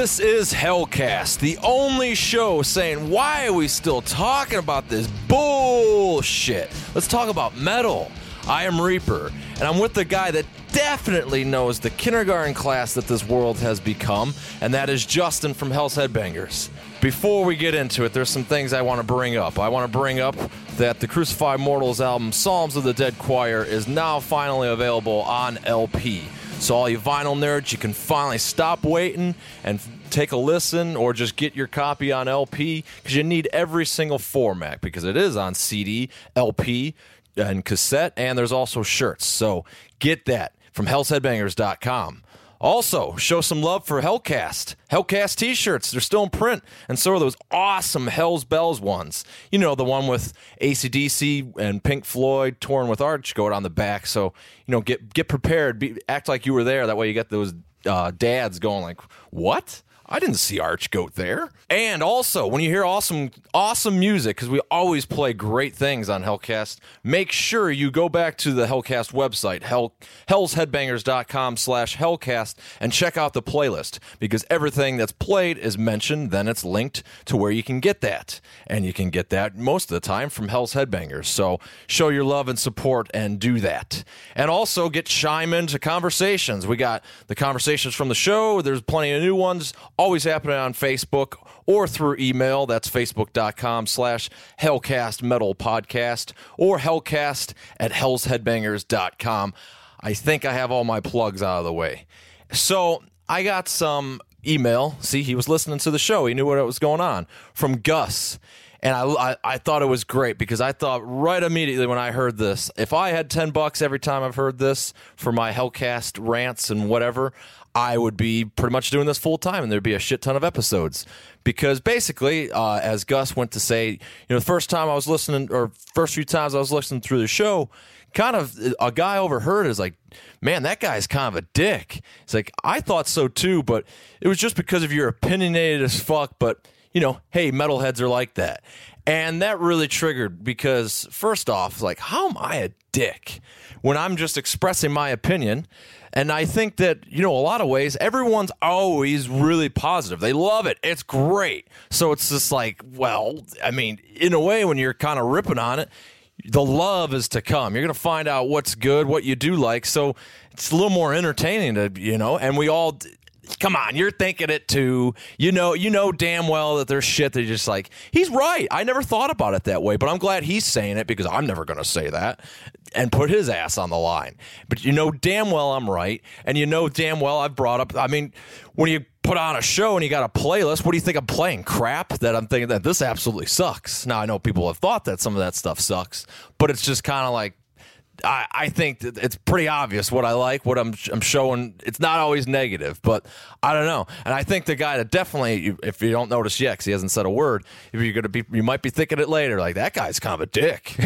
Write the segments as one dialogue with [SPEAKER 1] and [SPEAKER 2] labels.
[SPEAKER 1] This is Hellcast, the only show saying, why are we still talking about this bullshit? Let's talk about metal. I am Reaper, and I'm with the guy that definitely knows the kindergarten class that this world has become, and that is Justin from Hell's Headbangers. Before we get into it, there's some things I want to bring up. I want to bring up that the Crucified Mortals album, Psalms of the Dead Choir, is now finally available on LP. So, all you vinyl nerds, you can finally stop waiting and take a listen or just get your copy on LP because you need every single format because it is on CD, LP, and cassette, and there's also shirts. So, get that from hellsheadbangers.com. Also, show some love for Hellcast. Hellcast t shirts, they're still in print. And so are those awesome Hell's Bells ones. You know, the one with ACDC and Pink Floyd torn with Archgoat on the back. So, you know, get get prepared. Be, act like you were there. That way you get those uh, dads going like, what? I didn't see Archgoat there. And also, when you hear awesome, awesome music, because we always play great things on Hellcast, make sure you go back to the Hellcast website, hell, hellsheadbangers.com slash Hellcast, and check out the playlist, because everything that's played is mentioned, then it's linked to where you can get that. And you can get that most of the time from Hell's Headbangers. So show your love and support and do that. And also get chime into conversations. We got the conversations from the show, there's plenty of new ones always happening on Facebook or through email. That's facebook.com slash Hellcast Metal Podcast or Hellcast at hellsheadbangers.com. I think I have all my plugs out of the way. So I got some email. See, he was listening to the show. He knew what was going on from Gus. And I, I, I thought it was great because I thought right immediately when I heard this, if I had 10 bucks every time I've heard this for my Hellcast rants and whatever, I would be pretty much doing this full time and there'd be a shit ton of episodes. Because basically, uh, as Gus went to say, you know, the first time I was listening, or first few times I was listening through the show, kind of a guy overheard is like, man, that guy's kind of a dick. It's like, I thought so too, but it was just because of your opinionated as fuck, but you know, hey, metalheads are like that. And that really triggered because, first off, like, how am I a dick when I'm just expressing my opinion? And I think that, you know, a lot of ways, everyone's always really positive. They love it. It's great. So it's just like, well, I mean, in a way, when you're kind of ripping on it, the love is to come. You're going to find out what's good, what you do like. So it's a little more entertaining to, you know, and we all come on, you're thinking it too. You know, you know damn well that there's shit that you're just like, he's right. I never thought about it that way, but I'm glad he's saying it because I'm never to say that and put his ass on the line. But you know damn well I'm right, and you know damn well I've brought up. I mean, when you put on a show and you got a playlist, what do you think I'm playing? Crap that I'm thinking that this absolutely sucks. Now I know people have thought that some of that stuff sucks, but it's just kind of like I, I think it's pretty obvious what I like, what I'm I'm showing. It's not always negative, but I don't know. And I think the guy that definitely, if you don't notice yet, because he hasn't said a word, if you're gonna be, you might be thinking it later. Like that guy's kind of a dick,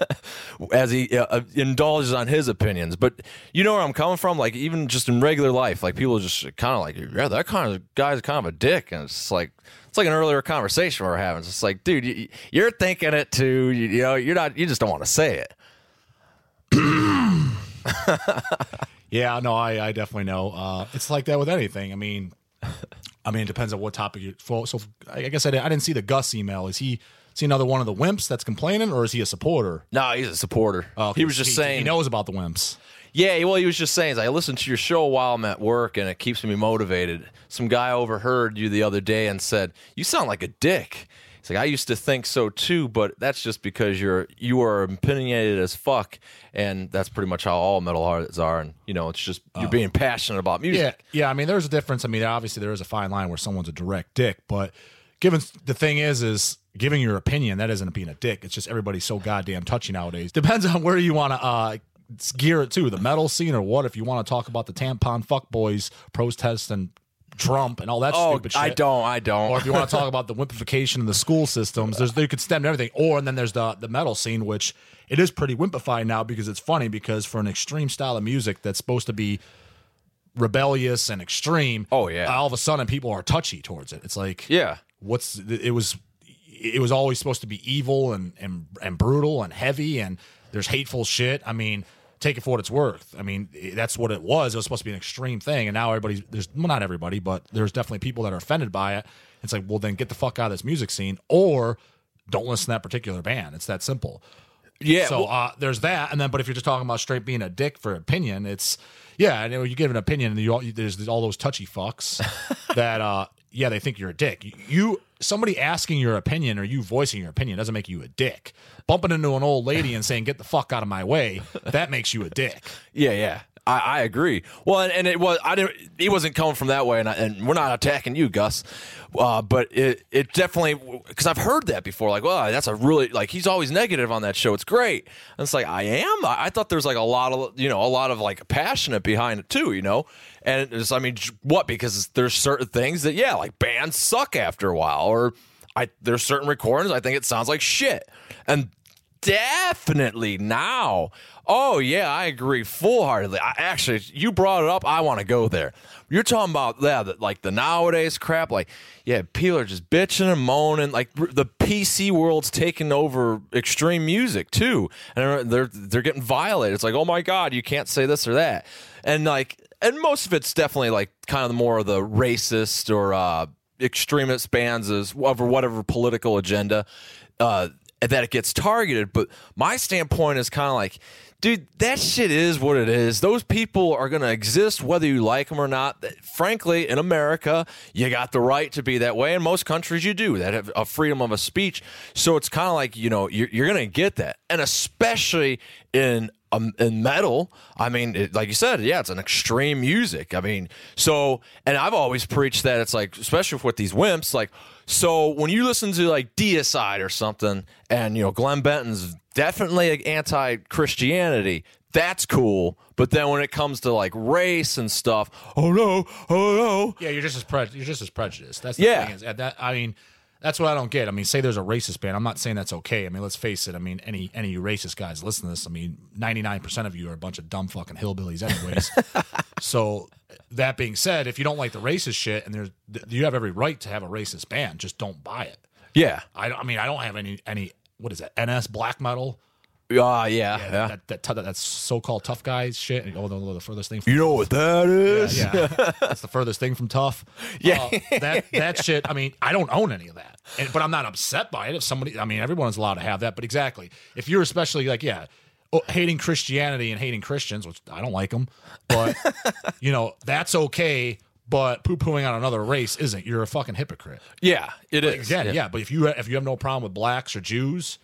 [SPEAKER 1] as he uh, indulges on his opinions. But you know where I'm coming from. Like even just in regular life, like people just kind of like, yeah, that kind of guy's kind of a dick, and it's like it's like an earlier conversation we are having. It's like, dude, you, are thinking it too. You, you, know, you're not. You just don't want to say it.
[SPEAKER 2] yeah, no, I, I definitely know. Uh, it's like that with anything. I mean, I mean, it depends on what topic you. For, so, I guess I, did, I didn't see the Gus email. Is he? Is he another one of the wimps that's complaining, or is he a supporter?
[SPEAKER 1] No, he's a supporter.
[SPEAKER 2] Oh,
[SPEAKER 1] he was just
[SPEAKER 2] he,
[SPEAKER 1] saying
[SPEAKER 2] he knows about the wimps.
[SPEAKER 1] Yeah, well, he was just saying, I listen to your show while I'm at work, and it keeps me motivated. Some guy overheard you the other day and said, "You sound like a dick." It's like I used to think so too, but that's just because you're you are opinionated as fuck, and that's pretty much how all metal metalheads are. And you know, it's just you're being passionate about music.
[SPEAKER 2] Yeah, yeah. I mean, there's a difference. I mean, obviously there is a fine line where someone's a direct dick, but given the thing is, is giving your opinion that isn't being a dick. It's just everybody's so goddamn touchy nowadays. Depends on where you want to. uh gear it to the metal scene or what if you want to talk about the tampon fuck boys protest and Trump and all that
[SPEAKER 1] oh,
[SPEAKER 2] stupid shit.
[SPEAKER 1] I don't. I don't.
[SPEAKER 2] Or if you want to talk about the wimpification of the school systems, there's they could stem to everything. Or and then there's the the metal scene, which it is pretty wimpified now because it's funny because for an extreme style of music that's supposed to be rebellious and extreme.
[SPEAKER 1] Oh yeah.
[SPEAKER 2] All of a sudden, people are touchy towards it. It's like
[SPEAKER 1] yeah,
[SPEAKER 2] what's it was it was always supposed to be evil and and and brutal and heavy and there's hateful shit. I mean take it for what it's worth. I mean, that's what it was. It was supposed to be an extreme thing, and now everybody's there's well, not everybody, but there's definitely people that are offended by it. It's like, well, then get the fuck out of this music scene, or don't listen to that particular band. It's that simple.
[SPEAKER 1] Yeah.
[SPEAKER 2] So
[SPEAKER 1] well-
[SPEAKER 2] uh, there's that, and then but if you're just talking about straight being a dick for opinion, it's yeah. And you give an opinion, and you, all- there's all those touchy fucks that uh, yeah, they think you're a dick. You somebody asking your opinion or you voicing your opinion doesn't make you a dick. Bumping into an old lady and saying "get the fuck out of my way" that makes you a dick.
[SPEAKER 1] Yeah, yeah. I, I agree. Well, and, and it was I didn't. He wasn't coming from that way, and, I, and we're not attacking you, Gus. Uh, but it it definitely because I've heard that before. Like, well, that's a really like he's always negative on that show. It's great. And it's like I am. I, I thought there's like a lot of you know a lot of like passionate behind it too. You know, and it's I mean what because there's certain things that yeah like bands suck after a while or I there's certain recordings I think it sounds like shit and definitely now. Oh yeah, I agree full heartedly. Actually, you brought it up. I want to go there. You're talking about yeah, the, like the nowadays crap. Like yeah, people are just bitching and moaning. Like the PC world's taking over extreme music too, and they're they're getting violated. It's like oh my god, you can't say this or that, and like and most of it's definitely like kind of more of the racist or uh, extremist bands as over whatever political agenda uh, that it gets targeted. But my standpoint is kind of like, dude, that shit is what it is. Those people are going to exist whether you like them or not. Frankly, in America, you got the right to be that way. In most countries, you do that have a freedom of a speech. So it's kind of like you know you're, you're going to get that, and especially in um, in metal, I mean, it, like you said, yeah, it's an extreme music. I mean, so, and I've always preached that it's like, especially with these wimps, like, so when you listen to like Deicide or something, and you know, Glenn Benton's definitely anti Christianity, that's cool. But then when it comes to like race and stuff, oh no, oh no,
[SPEAKER 2] Yeah, you're just as pre- you're just as prejudiced. That's the
[SPEAKER 1] Yeah.
[SPEAKER 2] thing. Is, that, I mean, that's what I don't get. I mean, say there's a racist band. I'm not saying that's okay. I mean, let's face it. I mean, any any of you racist guys listen to this. I mean, 99 percent of you are a bunch of dumb fucking hillbillies, anyways. so that being said, if you don't like the racist shit, and there's you have every right to have a racist band, just don't buy it.
[SPEAKER 1] yeah,
[SPEAKER 2] I, I mean, I don't have any any what is it? NS black metal.
[SPEAKER 1] Ah, yeah, yeah.
[SPEAKER 2] That, that, that that's so-called tough guys shit. And, Oh, the, the furthest thing. From
[SPEAKER 1] You know what that is?
[SPEAKER 2] yeah, that's the furthest thing from tough.
[SPEAKER 1] Yeah.
[SPEAKER 2] Uh, that that shit. I mean, I don't own any of that, and, but I'm not upset by it. If somebody, I mean, everyone's allowed to have that. But exactly, if you're especially like, yeah, oh, hating Christianity and hating Christians, which I don't like them, but you know that's okay. But poo pooing on another race isn't. You're a fucking hypocrite.
[SPEAKER 1] yeah, it is.
[SPEAKER 2] Again, yeah. But if you if you have no problem with blacks or Jews,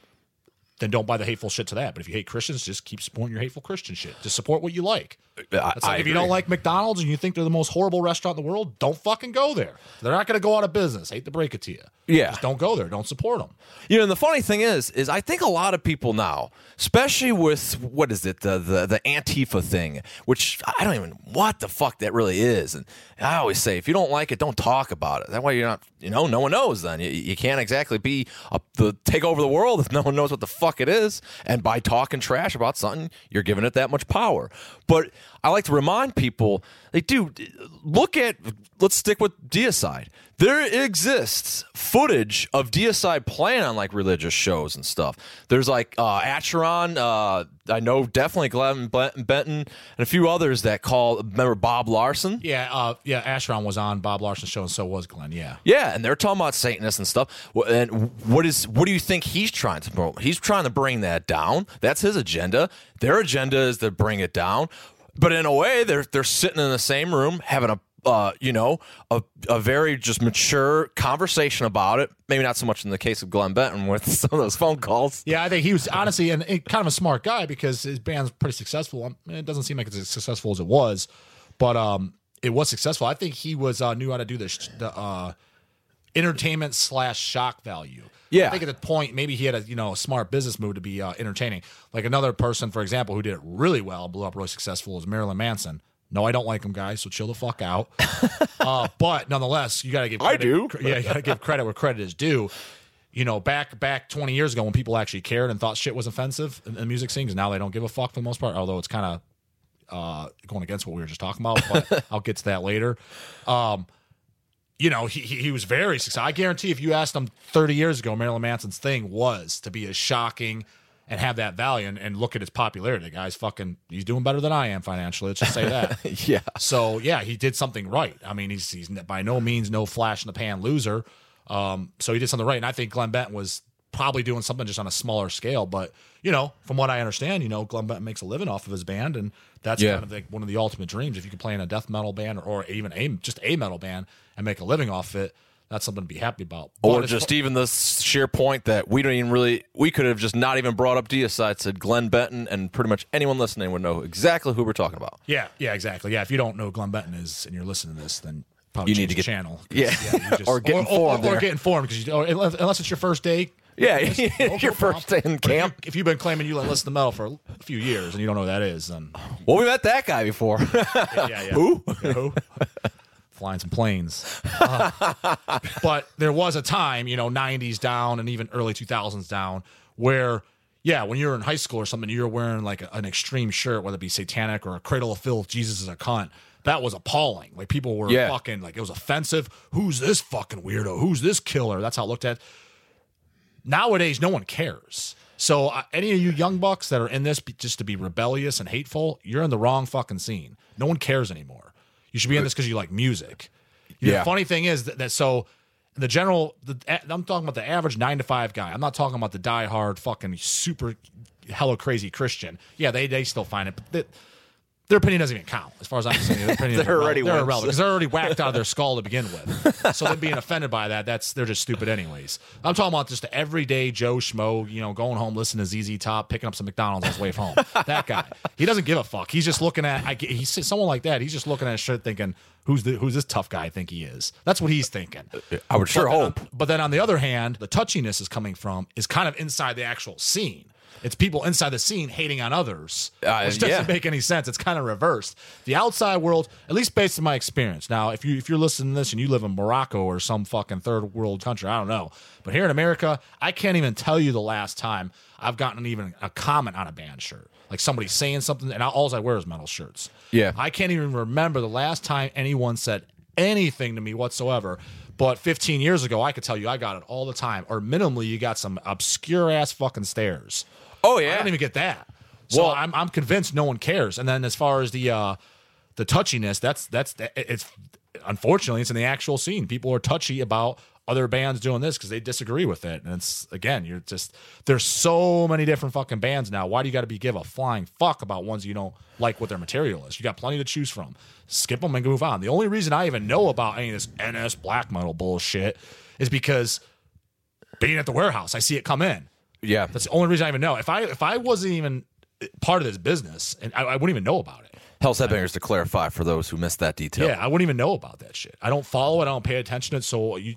[SPEAKER 2] then don't buy the hateful shit to that. But if you hate Christians, just keep supporting your hateful Christian shit. Just support what you like. It's like
[SPEAKER 1] I
[SPEAKER 2] if you don't like McDonald's and you think they're the most horrible restaurant in the world, don't fucking go there. They're not going to go out of business. Hate to break it to you.
[SPEAKER 1] Yeah.
[SPEAKER 2] Just don't go there. Don't support them.
[SPEAKER 1] You know, and the funny thing is, is I think a lot of people now, especially with what is it, the the the Antifa thing, which I don't even what the fuck that really is. And I always say, if you don't like it, don't talk about it. That way, you're not, you know, no one knows. Then you, you can't exactly be a, the take over the world if no one knows what the fuck it is. And by talking trash about something, you're giving it that much power. But I like to remind people, like, dude, look at. Let's stick with Deicide. There exists footage of Deicide playing on like religious shows and stuff. There's like uh, Acheron, uh, I know definitely Glenn Benton, and a few others that call. Remember Bob Larson?
[SPEAKER 2] Yeah, uh, yeah. Acheron was on Bob Larson's show, and so was Glenn. Yeah.
[SPEAKER 1] Yeah, and they're talking about Satanists and stuff. And what is what do you think he's trying to promote? He's trying to bring that down. That's his agenda. Their agenda is to bring it down. But in a way, they're they're sitting in the same room having a uh, you know a a very just mature conversation about it. Maybe not so much in the case of Glenn Benton with some of those phone calls.
[SPEAKER 2] Yeah, I think he was honestly and, kind of a smart guy because his band's pretty successful. Um, It doesn't seem like it's as successful as it was, but um, it was successful. I think he was uh, knew how to do this the uh, entertainment slash shock value.
[SPEAKER 1] Yeah.
[SPEAKER 2] I think at the point maybe he had a you know a smart business move to be uh, entertaining. Like another person, for example, who did it really well, blew up really successful, is Marilyn Manson. No, I don't like him, guys. So chill the fuck out. uh, but nonetheless, you got to give.
[SPEAKER 1] I
[SPEAKER 2] Credit,
[SPEAKER 1] do.
[SPEAKER 2] Yeah, you got to give credit where credit is due. You know, back back twenty years ago when people actually cared and thought shit was offensive in the music scene, 'cause now they don't give a fuck for the most part. Although it's kind of uh, going against what we were just talking about, but I'll get to that later. Um, you know, he, he he was very successful. I guarantee if you asked him 30 years ago, Marilyn Manson's thing was to be as shocking and have that value and, and look at his popularity. The guy's fucking he's doing better than I am financially. Let's just say that.
[SPEAKER 1] Yeah.
[SPEAKER 2] So yeah, he did something right. I mean, he's he's by no means no flash in the pan loser. Um, so he did something right, and I think Glenn Benton was probably doing something just on a smaller scale. But you know, from what I understand, you know, Glenn Benton makes a living off of his band, and that's
[SPEAKER 1] Yeah.
[SPEAKER 2] kind of like one of the ultimate dreams. If you could play in a death metal band or, or even a just a metal band and make a living off it, that's something to be happy about.
[SPEAKER 1] Or
[SPEAKER 2] But as
[SPEAKER 1] just
[SPEAKER 2] far-
[SPEAKER 1] even the sheer point that we don't even really, we could have just not even brought up Deicide, said Glenn Benton, and pretty much anyone listening would know exactly who we're talking about.
[SPEAKER 2] yeah, yeah, exactly. Yeah, if you don't know who Glenn Benton is and you're listening to this, then probably
[SPEAKER 1] You need to get-
[SPEAKER 2] channel.
[SPEAKER 1] Yeah.
[SPEAKER 2] you just-
[SPEAKER 1] Or get informed
[SPEAKER 2] or, or
[SPEAKER 1] there.
[SPEAKER 2] get informed because you, or unless unless it's your first day.
[SPEAKER 1] Yeah, your first day in
[SPEAKER 2] But if you-
[SPEAKER 1] camp.
[SPEAKER 2] If you've been claiming you listen to metal for a few years and you don't know who that is, then
[SPEAKER 1] Well, we met that guy before.
[SPEAKER 2] yeah, yeah.
[SPEAKER 1] Who?
[SPEAKER 2] Yeah, who? Flying some planes. Uh, but there was a time, you know, 90s down and even early 2000s down, where, yeah, when you were in high school or something, you were wearing like a- an extreme shirt, whether it be satanic or a cradle of filth, Jesus is a cunt. That was appalling. Like people were
[SPEAKER 1] Yeah.
[SPEAKER 2] fucking, like it was offensive. Who's this fucking weirdo? Who's this killer? That's how it looked at. Nowadays, no one cares. So, uh, any of you young bucks that are in this be- just to be rebellious and hateful, you're in the wrong fucking scene. No one cares anymore. You should be in this because you like music. You know,
[SPEAKER 1] Yeah.
[SPEAKER 2] The funny thing is that, that so the general, the, I'm talking about the average nine to five guy. I'm not talking about the diehard fucking super hella crazy Christian. Yeah, they they still find it, but they, their opinion doesn't even count as far as I'm concerned. Their opinion
[SPEAKER 1] They're already
[SPEAKER 2] they're irrelevant because they're already whacked out of their skull to begin with. So them being offended by that, that's they're just stupid anyways. I'm talking about just the everyday Joe schmo, you know, going home listening to ZZ Top, picking up some McDonald's on his way home. That guy, he doesn't give a fuck. He's just looking at. I, he's someone like that. He's just looking at his shit, thinking, "Who's the who's this tough guy? I think he is." That's what he's thinking.
[SPEAKER 1] I would sure
[SPEAKER 2] But then-
[SPEAKER 1] hope.
[SPEAKER 2] But then on the other hand, the touchiness is coming from is kind of inside the actual scene. It's people inside the scene hating on others,
[SPEAKER 1] Uh,
[SPEAKER 2] which doesn't
[SPEAKER 1] yeah.
[SPEAKER 2] make any sense. It's kind of reversed. The outside world, at least based on my experience. Now, if you if you're listening to this and you live in Morocco or some fucking third world country, I don't know. But here in America, I can't even tell you the last time I've gotten even a comment on a band shirt. Like somebody saying something, and all I wear is metal shirts.
[SPEAKER 1] Yeah.
[SPEAKER 2] I can't even remember the last time anyone said anything to me whatsoever. But 15 years ago, I could tell you I got it all the time. Or minimally, you got some obscure ass fucking stares.
[SPEAKER 1] Oh, yeah, I
[SPEAKER 2] don't even get that. So
[SPEAKER 1] Well-
[SPEAKER 2] I'm I'm convinced no one cares. And then as far as the uh the touchiness, that's that's it's unfortunately it's in the actual scene. People are touchy about other bands doing this because they disagree with it. And it's again, you're just there's so many different fucking bands now. Why do you got to be give a flying fuck about ones you don't like what their material is? You got plenty to choose from. Skip them and move on. The only reason I even know about any of this NS black metal bullshit is because being at the warehouse, I see it come in.
[SPEAKER 1] Yeah.
[SPEAKER 2] That's the only reason I even know. If I if I wasn't even part of this business, and I, I wouldn't even know about it.
[SPEAKER 1] Hell's Headbangers to clarify for those who missed that detail.
[SPEAKER 2] Yeah, I wouldn't even know about that shit. I don't follow it. I don't pay attention to it. So you,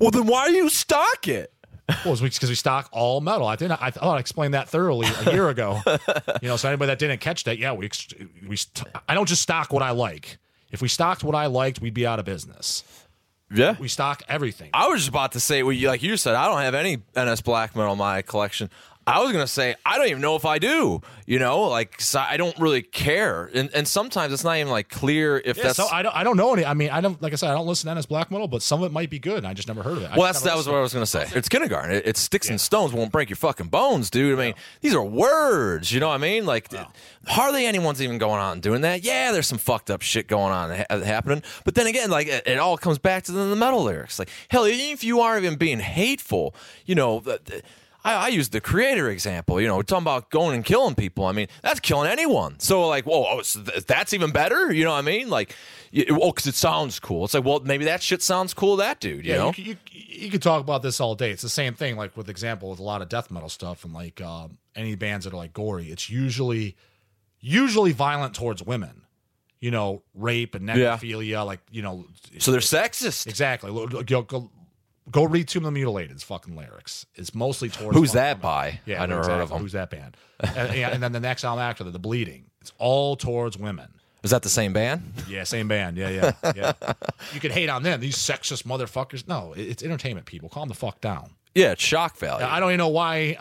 [SPEAKER 1] Well, then why do you stock it?
[SPEAKER 2] well, it's because we stock all metal. I didn't. I thought I explained that thoroughly a year ago. you know, so anybody that didn't catch that, yeah, we we. I don't just stock what I like. If we stocked what I liked, we'd be out of business.
[SPEAKER 1] Yeah.
[SPEAKER 2] We stock everything.
[SPEAKER 1] I was just about to say, well, you, like you said, I don't have any NS black metal in my collection. I was gonna say I don't even know if I do. You know, like so I don't really care, and and sometimes it's not even like clear if
[SPEAKER 2] Yeah,
[SPEAKER 1] that's.
[SPEAKER 2] so I don't. I don't know any. I mean, I don't. Like I said, I don't listen to NS black metal, but some of it might be good. And I just never heard of it. I
[SPEAKER 1] well, that's that was what I was gonna say. It's kindergarten. It, it's sticks and stones won't break your fucking bones, dude. I mean, these are words. You know what I mean? Like, hardly anyone's even going on and doing that. Yeah, there's some fucked up shit going on ha- happening, but then again, like it, it all comes back to the, the metal lyrics. Like, hell, even if you aren't even being hateful, you know. The, the, I, I use the creator example. You know, we're talking about going and killing people. I mean, that's killing anyone. So, like, whoa, oh, so th- that's even better. You know what I mean? Like, oh, because it sounds cool. It's like, well, maybe that shit sounds cool. That dude, you
[SPEAKER 2] yeah,
[SPEAKER 1] know?
[SPEAKER 2] you, you, you could talk about this all day. It's the same thing, like with example with a lot of death metal stuff and like um, any bands that are like gory. It's usually usually violent towards women. You know, rape and
[SPEAKER 1] Yeah.
[SPEAKER 2] necrophilia. Like you know,
[SPEAKER 1] So they're sexist.
[SPEAKER 2] exactly. Go, read Tomb of the Mutilated's fucking lyrics. It's mostly towards
[SPEAKER 1] Who's that by?
[SPEAKER 2] Yeah,
[SPEAKER 1] I never
[SPEAKER 2] exactly.
[SPEAKER 1] heard of them.
[SPEAKER 2] Who's that band? and, yeah, and then the next album after that, The Bleeding. It's all towards women.
[SPEAKER 1] Is that the same band?
[SPEAKER 2] Yeah, same band. Yeah, yeah, yeah. you could hate on them, these sexist motherfuckers. No, it's entertainment, people. Calm the fuck down.
[SPEAKER 1] Yeah, it's shock value.
[SPEAKER 2] I don't even know why.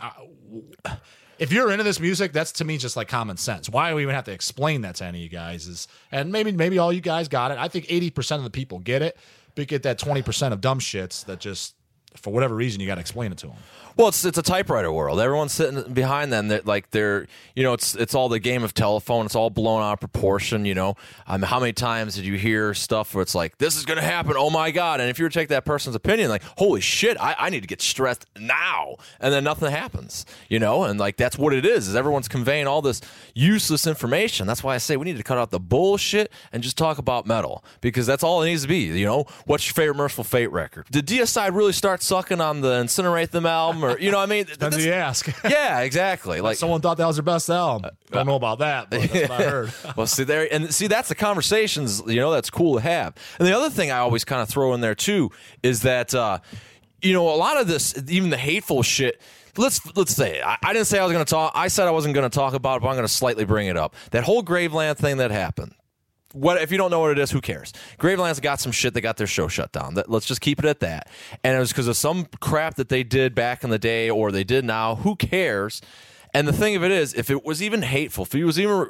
[SPEAKER 2] Uh, if you're into this music, that's to me just like common sense. Why do we even have to explain that to any of you guys? Is and maybe maybe all you guys got it. I think eighty percent of the people get it, get that twenty percent of dumb shits that just for whatever reason you got to explain it to them.
[SPEAKER 1] Well, it's it's a typewriter world. Everyone's sitting behind them. That like they're you know it's it's all the game of telephone. It's all blown out of proportion. You know, um, how many times did you hear stuff where it's like this is going to happen? Oh my god! And if you were to take that person's opinion, like holy shit, I, I need to get stressed now, and then nothing happens. You know, and like that's what it is. Is everyone's conveying all this useless information. That's why I say we need to cut out the bullshit and just talk about metal because that's all it needs to be. You know, what's your favorite Mercyful Fate record? Did Deicide really start sucking on the Insineratehymn album? Or you know, what I mean,
[SPEAKER 2] Depends who you ask.
[SPEAKER 1] yeah, exactly. Like
[SPEAKER 2] Someone thought that was their best album. I don't know about that, but that's what I heard.
[SPEAKER 1] well, see there, and see that's the conversations you know that's cool to have. And the other thing I always kind of throw in there too is that uh, you know a lot of this, even the hateful shit. Let's let's say I, I didn't say I was going to talk. I said I wasn't going to talk about it, but I'm going to slightly bring it up. That whole Graveland thing that happened. What if you don't know what it is? Who cares? Graveland's got some shit. They got their show shut down. Let's just keep it at that. And it was because of some crap that they did back in the day, or they did now. Who cares? And the thing of it is, if it was even hateful, if it was even r-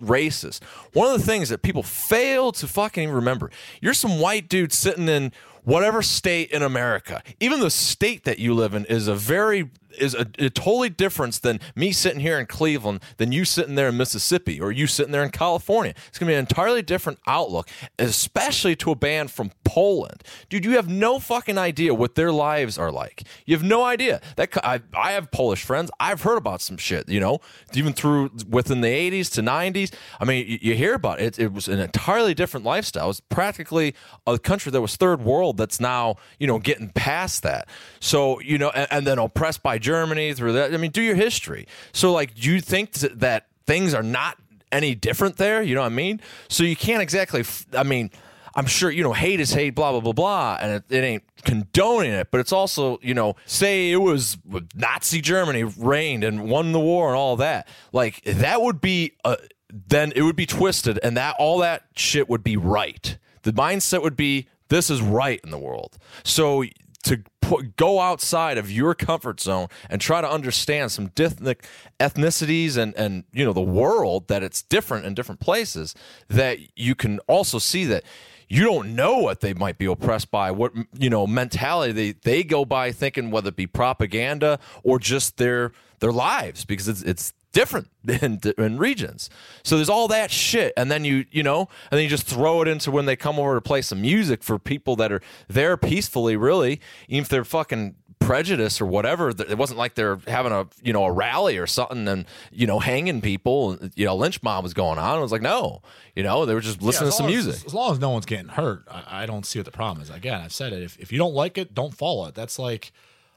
[SPEAKER 1] racist, one of the things that people fail to fucking remember, you're some white dude sitting in whatever state in America. Even the state that you live in is a very is a, a totally different than me sitting here in Cleveland than you sitting there in Mississippi or you sitting there in California. It's going to be an entirely different outlook, especially to a band from Poland. Dude, you have no fucking idea what their lives are like. You have no idea. That I, I have Polish friends. I've heard about some shit, you know, even through within the 80s to 90s. I mean, you, you hear about it. It was an entirely different lifestyle. It was practically a country that was third world that's now, you know, getting past that. So, you know, and, and then oppressed by Germany through that. I mean, do your history. So, like, do you think that, things are not any different there? You know what I mean? So you can't exactly, f- I mean, I'm sure, you know, hate is hate, blah, blah, blah, blah, and it, it ain't condoning it, but it's also, you know, say it was Nazi Germany reigned and won the war and all that. Like, that would be, uh, then it would be twisted and that, all that shit would be right. The mindset would be, this is right in the world. So to put, go outside of your comfort zone and try to understand some ethnic ethnicities and and you know the world that it's different in different places that you can also see that you don't know what they might be oppressed by what you know mentality they they go by thinking whether it be propaganda or just their their lives because it's it's different in, in regions. So there's all that shit, and then you you know, and then you just throw it into when they come over to play some music for people that are there peacefully, really, even if they're fucking prejudiced or whatever. It wasn't like they're having a you know a rally or something and you know hanging people. You know, lynch mob was going on. It was like no, you know, they were just listening
[SPEAKER 2] Yeah,
[SPEAKER 1] to some
[SPEAKER 2] as
[SPEAKER 1] music.
[SPEAKER 2] As, as long as no one's getting hurt, I, I don't see what the problem is. Again, I've said it. If, if you don't like it, don't follow it. That's like,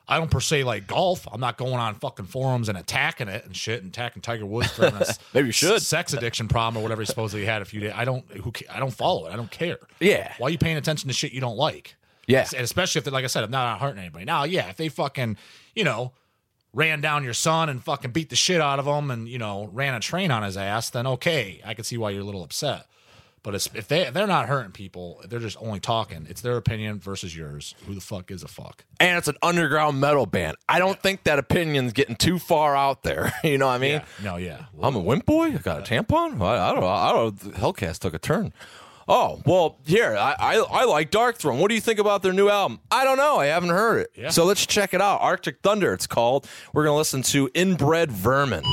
[SPEAKER 2] I don't per se like golf. I'm not going on fucking forums and attacking it and shit and attacking Tiger Woods for having a s-
[SPEAKER 1] Maybe you should.
[SPEAKER 2] sex addiction problem or whatever he supposedly had a few days. I don't. Who? I don't follow it. I don't care.
[SPEAKER 1] Yeah.
[SPEAKER 2] Why are you paying attention to shit you don't like?
[SPEAKER 1] Yeah.
[SPEAKER 2] And especially if they, like I said, I'm not hurting anybody. Now, yeah, if they fucking, you know, ran down your son and fucking beat the shit out of him and you know ran a train on his ass, then okay, I can see why you're a little upset. But it's, if they if they're not hurting people, they're just only talking. It's their opinion versus yours. Who the fuck gives a fuck?
[SPEAKER 1] and it's an underground metal band. I don't think that opinion's getting too far out there. You know what I mean?
[SPEAKER 2] No, yeah.
[SPEAKER 1] I'm a wimp boy. I got a tampon. I, I don't know. I don't know. Hellcast took a turn. Oh well, here I, I I like Darkthrone. What do you think about their new album? I don't know. I haven't heard it.
[SPEAKER 2] Yeah.
[SPEAKER 1] So let's check it out. Arctic Thunder. It's called. We're gonna listen to Inbred Vermin.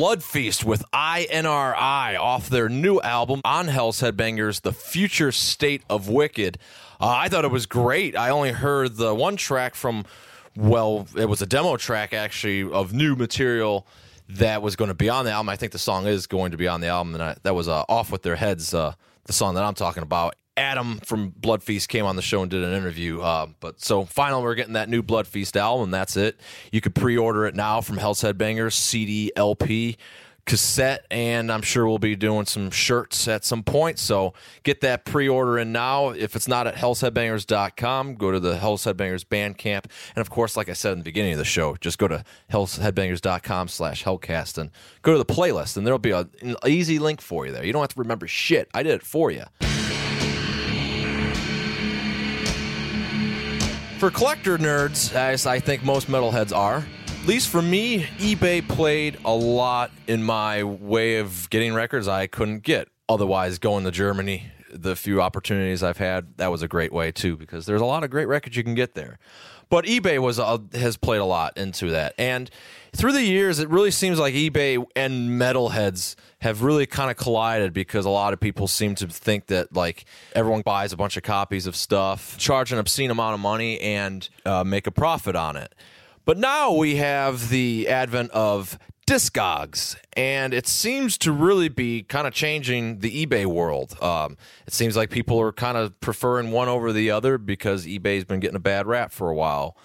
[SPEAKER 1] Blood Feast with INRI off their new album on Hell's Headbangers, The Future State of Wicked. Uh, I thought it was great. I only heard the one track from, well, it was a demo track actually of new material that was going to be on the album. I think the song is going to be on the album, and I, that was uh, Off With Their Heads, uh, the song that I'm talking about. Adam from Blood Feast came on the show and did an interview. Uh, but so finally, we're getting that new Blood Feast album, that's it. You could pre-order it now from Hell's Headbangers CD, LP, cassette, and I'm sure we'll be doing some shirts at some point. So get that pre-order in now. If it's not at hellsheadbangers.com, go to the Hell's Headbangers Bandcamp, and of course, like I said in the beginning of the show, just go to hellsheadbangers.com slash hellcast and go to the playlist, and there'll be a, an easy link for you there. You don't have to remember shit. I did it for you. For collector nerds, as I think most metalheads are, at least for me, eBay played a lot in my way of getting records I couldn't get. Otherwise, going to Germany, the few opportunities I've had, that was a great way too, because there's a lot of great records you can get there. But eBay was uh, has played a lot into that, and through the years, it really seems like eBay and metalheads have really kind of collided because a lot of people seem to think that like everyone buys a bunch of copies of stuff, charge an obscene amount of money, and uh, make a profit on it. But now we have the advent of Discogs, and it seems to really be kind of changing the eBay world. Um, it seems like people are kind of preferring one over the other because eBay's been getting a bad rap for a while.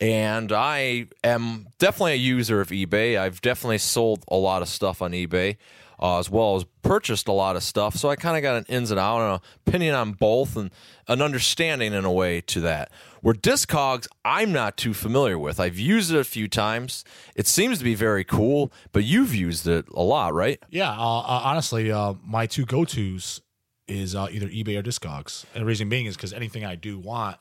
[SPEAKER 1] And I am definitely a user of eBay. I've definitely sold a lot of stuff on eBay. Uh, as well as purchased a lot of stuff. So I kind of got an ins and out an opinion on both and an understanding in a way to that. Where Discogs, I'm not too familiar with. I've used it a few times. It seems to be very cool, but you've used it a lot, right?
[SPEAKER 2] Yeah, uh, uh, honestly, uh, my two go tos is uh, either eBay or Discogs. And the reason being is because anything I do want,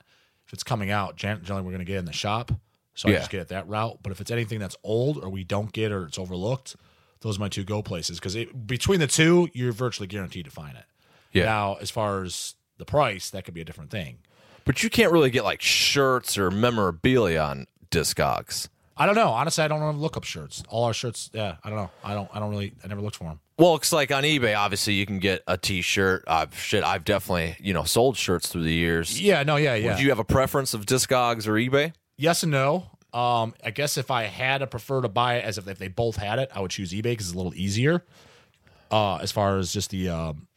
[SPEAKER 2] if it's coming out, gen- generally we're going to get it in the shop. So I
[SPEAKER 1] Yeah.
[SPEAKER 2] just get it that route. But if it's anything that's old or we don't get or it's overlooked, those are my two go places. Because between the two, you're virtually guaranteed to find it.
[SPEAKER 1] Yeah.
[SPEAKER 2] Now, as far as the price, that could be a different thing.
[SPEAKER 1] But you can't really get like shirts or memorabilia on Discogs.
[SPEAKER 2] I don't know. Honestly, I don't look up shirts. All our shirts, yeah, I don't know. I don't. I don't really. I never looked for them.
[SPEAKER 1] Well, it's like on eBay. Obviously, you can get a T-shirt. Uh, shit, I've definitely you know sold shirts through the years.
[SPEAKER 2] Yeah. No. Yeah. Yeah.
[SPEAKER 1] Do you have a preference of Discogs or eBay?
[SPEAKER 2] yes and no. Um, I guess if I had to prefer to buy it as if, if they both had it, I would choose eBay because it's a little easier. Uh, as far as just the, um,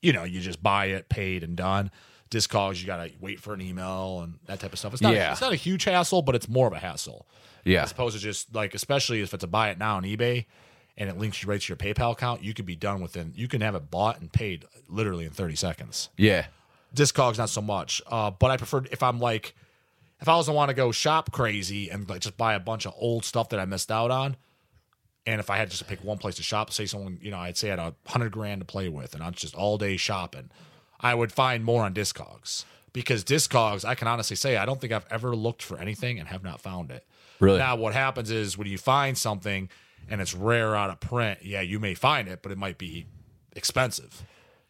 [SPEAKER 2] you know, you just buy it, paid and done. Discogs, you gotta wait for an email and that type of stuff. It's not,
[SPEAKER 1] Yeah.
[SPEAKER 2] it's not a huge hassle, but it's more of a hassle
[SPEAKER 1] Yeah,
[SPEAKER 2] as opposed to just like, especially if it's a buy it now on eBay and it links you right to your PayPal account. You could be done within. You can have it bought and paid literally in thirty seconds.
[SPEAKER 1] yeah,
[SPEAKER 2] Discogs not so much. Uh, but I prefer if I'm like if I was to want to go shop crazy and like just buy a bunch of old stuff that I missed out on, and if I had just to pick one place to shop, say someone you know I'd say I had a hundred grand to play with, and I'm just all day shopping, I would find more on Discogs because Discogs I can honestly say I don't think I've ever looked for anything and have not found it.
[SPEAKER 1] Really?
[SPEAKER 2] Now what happens is when you find something and it's rare out of print, yeah, you may find it, but it might be expensive.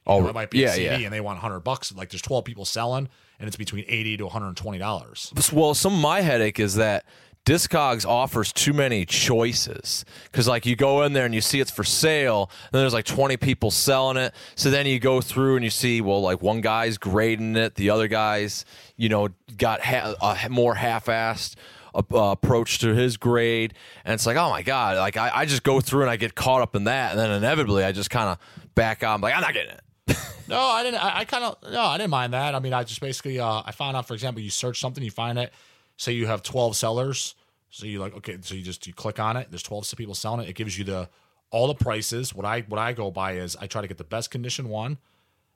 [SPEAKER 2] You
[SPEAKER 1] Oh,
[SPEAKER 2] know, it might be
[SPEAKER 1] yeah,
[SPEAKER 2] a CD
[SPEAKER 1] yeah.
[SPEAKER 2] and they want 100 bucks. Like there's 12 people selling and it's between 80 to 120 dollars.
[SPEAKER 1] Well, some of my headache is that Discogs offers too many choices because, like, you go in there and you see it's for sale, and then there's like 20 people selling it. So then you go through and you see, well, like one guy's grading it, the other guy's, you know, got ha- a more half-assed uh, approach to his grade, and it's like, oh my god, like I, I just go through and I get caught up in that, and then inevitably I just kind of back out. I'm like, I'm not getting it.
[SPEAKER 2] No, I didn't. I, I kind of no, I didn't mind that. I mean, I just basically uh, I found out, for example, you search something, you find it. Say you have 12 sellers, so you like okay, so you just you click on it. There's 12 people selling it. It gives you the all the prices. What I what I go by is I try to get the best condition one.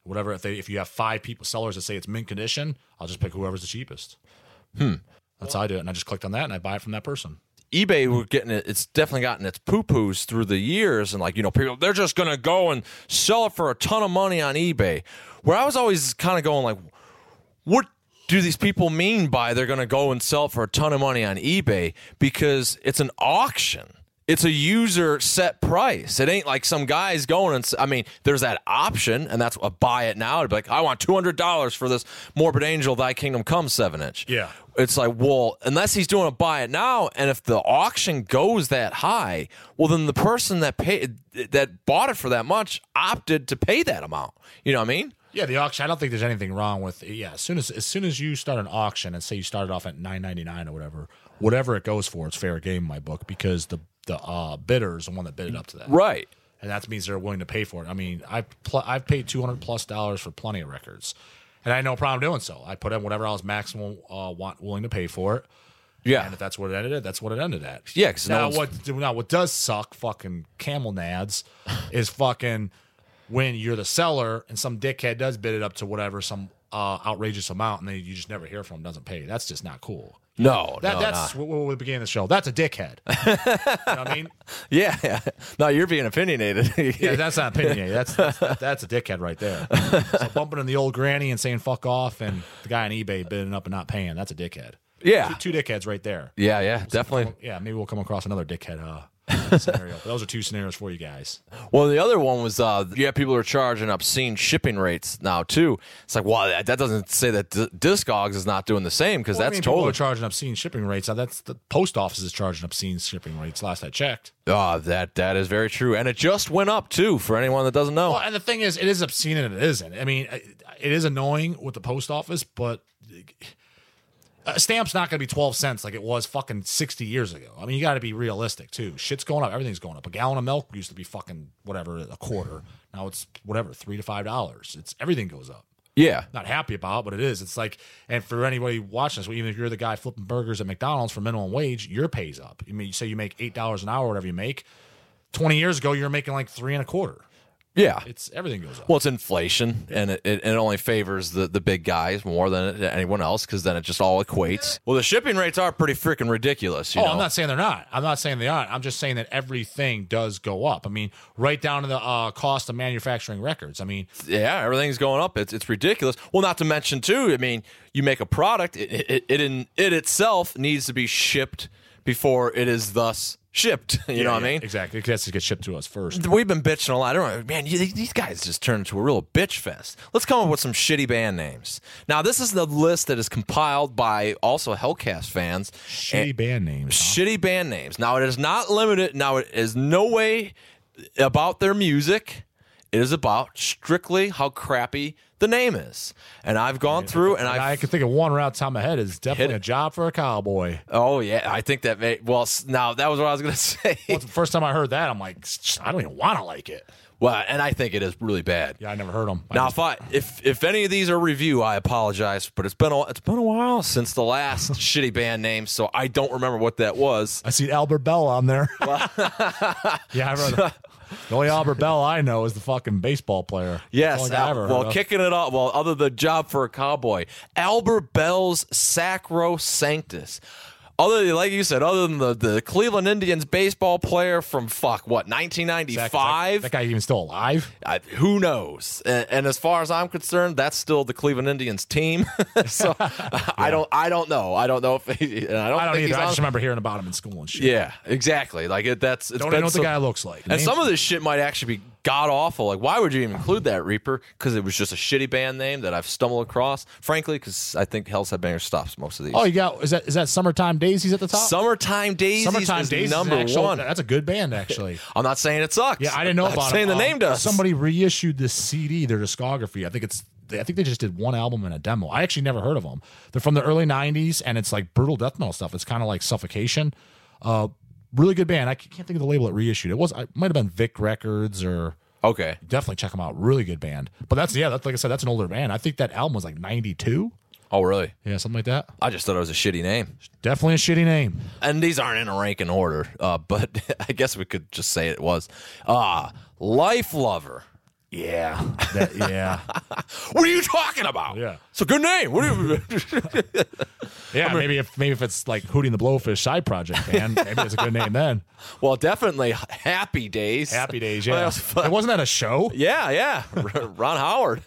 [SPEAKER 2] Whatever if they if you have five people sellers that say it's mint condition, I'll just pick whoever's the cheapest. Hmm. That's how I do it, and I just clicked on that and I buy it from that person.
[SPEAKER 1] eBay we're getting it. It's definitely gotten its poo poos through the years, and like you know, people they're just gonna go and sell it for a ton of money on eBay. Where I was always kind of going like, what do these people mean by they're gonna go and sell it for a ton of money on eBay? Because it's an auction. It's a user set price. It ain't like some guys going and I mean, there's that option, and that's a buy it now. It'd be like, I want two hundred dollars for this Morbid Angel, Thy Kingdom Come seven inch.
[SPEAKER 2] Yeah.
[SPEAKER 1] It's like, well, unless he's doing a buy it now, and if the auction goes that high, well, then the person that paid that bought it for that much opted to pay that amount. You know what I mean?
[SPEAKER 2] Yeah, the auction. I don't think there's anything wrong with. Yeah, as soon as as soon as you start an auction and say you started off at nine ninety nine or whatever, whatever it goes for, it's fair game in my book because the the uh, bidder is the one that bid it up to that,
[SPEAKER 1] Right.
[SPEAKER 2] and that means they're willing to pay for it. I mean, I've pl- I've paid two hundred plus dollars for plenty of records, and I had no problem doing so. I put in whatever I was maximum uh, want willing to pay for it.
[SPEAKER 1] Yeah.
[SPEAKER 2] And if that's what it ended at, that's what it ended at.
[SPEAKER 1] Yeah, 'cause no
[SPEAKER 2] now
[SPEAKER 1] one's-
[SPEAKER 2] what now what does suck, fucking camel nads, is fucking when you're the seller and some dickhead does bid it up to whatever some uh, outrageous amount and then you just never hear from him, doesn't pay. That's just not cool.
[SPEAKER 1] No,
[SPEAKER 2] That
[SPEAKER 1] no,
[SPEAKER 2] that's
[SPEAKER 1] no.
[SPEAKER 2] what, we began the show. That's a dickhead. you know what I mean?
[SPEAKER 1] Yeah, yeah. No, you're being opinionated.
[SPEAKER 2] Yeah, that's not opinion. That's, that's that's a dickhead right there. So bumping in the old granny and saying fuck off, and the guy on eBay bidding up and not paying. That's a dickhead.
[SPEAKER 1] Yeah.
[SPEAKER 2] two, two dickheads right there.
[SPEAKER 1] yeah, yeah, definitely.
[SPEAKER 2] Yeah, maybe we'll come across another dickhead uh, scenario. But those are two scenarios for you guys.
[SPEAKER 1] Well, the other one was uh, yeah, people are charging obscene shipping rates now too. It's like, well, that, that doesn't say that D- Discogs is not doing the same because
[SPEAKER 2] Well, I
[SPEAKER 1] that's
[SPEAKER 2] mean, people
[SPEAKER 1] totally
[SPEAKER 2] are charging obscene shipping rates. Now, that's the post office is charging obscene shipping rates. Last I checked.
[SPEAKER 1] Oh, that that is very true, and it just went up too. For anyone that doesn't know,
[SPEAKER 2] Well, and the thing is, it is obscene and it isn't. I mean, it is annoying with the post office, but a stamp's not going to be 12 cents like it was fucking 60 years ago. I mean, you got to be realistic too. Shit's going up. Everything's going up. A gallon of milk used to be fucking whatever, a quarter. Now it's whatever, three to five dollars. It's everything goes up.
[SPEAKER 1] yeah,
[SPEAKER 2] Not happy about, it, but it is. It's like, and for anybody watching this, even if you're the guy flipping burgers at McDonald's for minimum wage, your pay's up. I mean, you say you make eight dollars an hour, whatever you make. 20 years ago, you're making like three and a quarter.
[SPEAKER 1] Yeah.
[SPEAKER 2] It's everything goes up.
[SPEAKER 1] Well, it's inflation, and it, it, it only favors the, the big guys more than anyone else because then it just all equates. Well, the shipping rates are pretty freaking ridiculous. You
[SPEAKER 2] oh,
[SPEAKER 1] know?
[SPEAKER 2] I'm not saying they're not. I'm not saying they aren't. I'm just saying that everything does go up. I mean, right down to the uh, cost of manufacturing records. I mean,
[SPEAKER 1] yeah, everything's going up. It's it's ridiculous. Well, not to mention too. I mean, you make a product, it it it, in, it itself needs to be shipped before it is thus shipped. You know what I mean?
[SPEAKER 2] Exactly. It has to get shipped to us first.
[SPEAKER 1] We've been bitching a lot. I don't know, Man, you, these guys just turned into a real bitch fest. Let's come up with some shitty band names. Now, this is the list that is compiled by also Hellcast fans.
[SPEAKER 2] Shitty band names. huh?
[SPEAKER 1] Shitty band names. Now, it is not limited. Now, it is no way about their music. It is about strictly how crappy the name is. And I've gone through and
[SPEAKER 2] And
[SPEAKER 1] I've
[SPEAKER 2] can think of one right time the top of my head is definitely a job for a cowboy.
[SPEAKER 1] Oh yeah, I think that may well. Now that was what I was gonna say.
[SPEAKER 2] Well, the first time I heard that, I'm like, I don't even want to like it.
[SPEAKER 1] Well, and I think it is really bad.
[SPEAKER 2] Yeah, I never heard them.
[SPEAKER 1] Now, if I if if any of these are review, I apologize, but it's been a it's been a while since the last shitty band name, so I don't remember what that was.
[SPEAKER 2] I see Albert Bell on there. yeah, I heard The only Albert Bell I know is the fucking baseball player.
[SPEAKER 1] Yes,
[SPEAKER 2] That's the only guy I
[SPEAKER 1] Al- well, kicking it off. Well, other the job for a cowboy, Albert Bell's Sacro Sanctus. Other than, like you said, other than the, the Cleveland Indians baseball player from fuck what
[SPEAKER 2] Zach, is that-
[SPEAKER 1] 1995,
[SPEAKER 2] That, guy even still alive?
[SPEAKER 1] I, who knows? And, and as far as I'm concerned, that's still the Cleveland Indians team. so I don't, I don't know. I don't know if he, I don't,
[SPEAKER 2] I don't either. I just remember hearing about him in school and shit.
[SPEAKER 1] Yeah, exactly. Like it, that's it's
[SPEAKER 2] Don't
[SPEAKER 1] been
[SPEAKER 2] know what
[SPEAKER 1] so-
[SPEAKER 2] the guy looks like.
[SPEAKER 1] And
[SPEAKER 2] Name-
[SPEAKER 1] some of this shit might actually be god awful. Like, why would you even include that Reaper? Because it was just a shitty band name that I've stumbled across. Frankly, because I think Hell's Headbanger stops most of these.
[SPEAKER 2] Oh, you got is that is that summertime daisies at the top?
[SPEAKER 1] Summertime Daisies
[SPEAKER 2] summertime
[SPEAKER 1] is
[SPEAKER 2] daisies is
[SPEAKER 1] number
[SPEAKER 2] actual-
[SPEAKER 1] one.
[SPEAKER 2] That's a good band actually.
[SPEAKER 1] I'm not saying it sucks.
[SPEAKER 2] Yeah, I didn't know
[SPEAKER 1] I'm
[SPEAKER 2] about
[SPEAKER 1] saying
[SPEAKER 2] it.
[SPEAKER 1] the
[SPEAKER 2] Um,
[SPEAKER 1] name does.
[SPEAKER 2] Somebody reissued this CD, their discography. I think it's. I think they just did one album and a demo. I actually never heard of them. They're from the early '90s, and it's like brutal death metal stuff. It's kind of like Suffocation. Uh, really good band. I can't think of the label it reissued. It was. I might have been Vic Records or.
[SPEAKER 1] Okay.
[SPEAKER 2] Definitely check them out. Really good band. But that's yeah. That's like I said. That's an older band. I think that album was like '92.
[SPEAKER 1] Oh, really?
[SPEAKER 2] Yeah, something like that.
[SPEAKER 1] I just thought it was a shitty name.
[SPEAKER 2] Definitely a shitty name.
[SPEAKER 1] And these aren't in a ranking order, uh, but I guess we could just say it was. Ah, Lifelover.
[SPEAKER 2] Yeah. That, yeah.
[SPEAKER 1] What are you talking about?
[SPEAKER 2] Yeah.
[SPEAKER 1] It's a good name. What are you?
[SPEAKER 2] Yeah, maybe if maybe if it's like Hooting the Blowfish side project man. maybe it's a good name then.
[SPEAKER 1] well, definitely Happy Days.
[SPEAKER 2] Happy Days, yeah.
[SPEAKER 1] else?
[SPEAKER 2] It wasn't that a show?
[SPEAKER 1] Yeah, yeah. Ron Howard.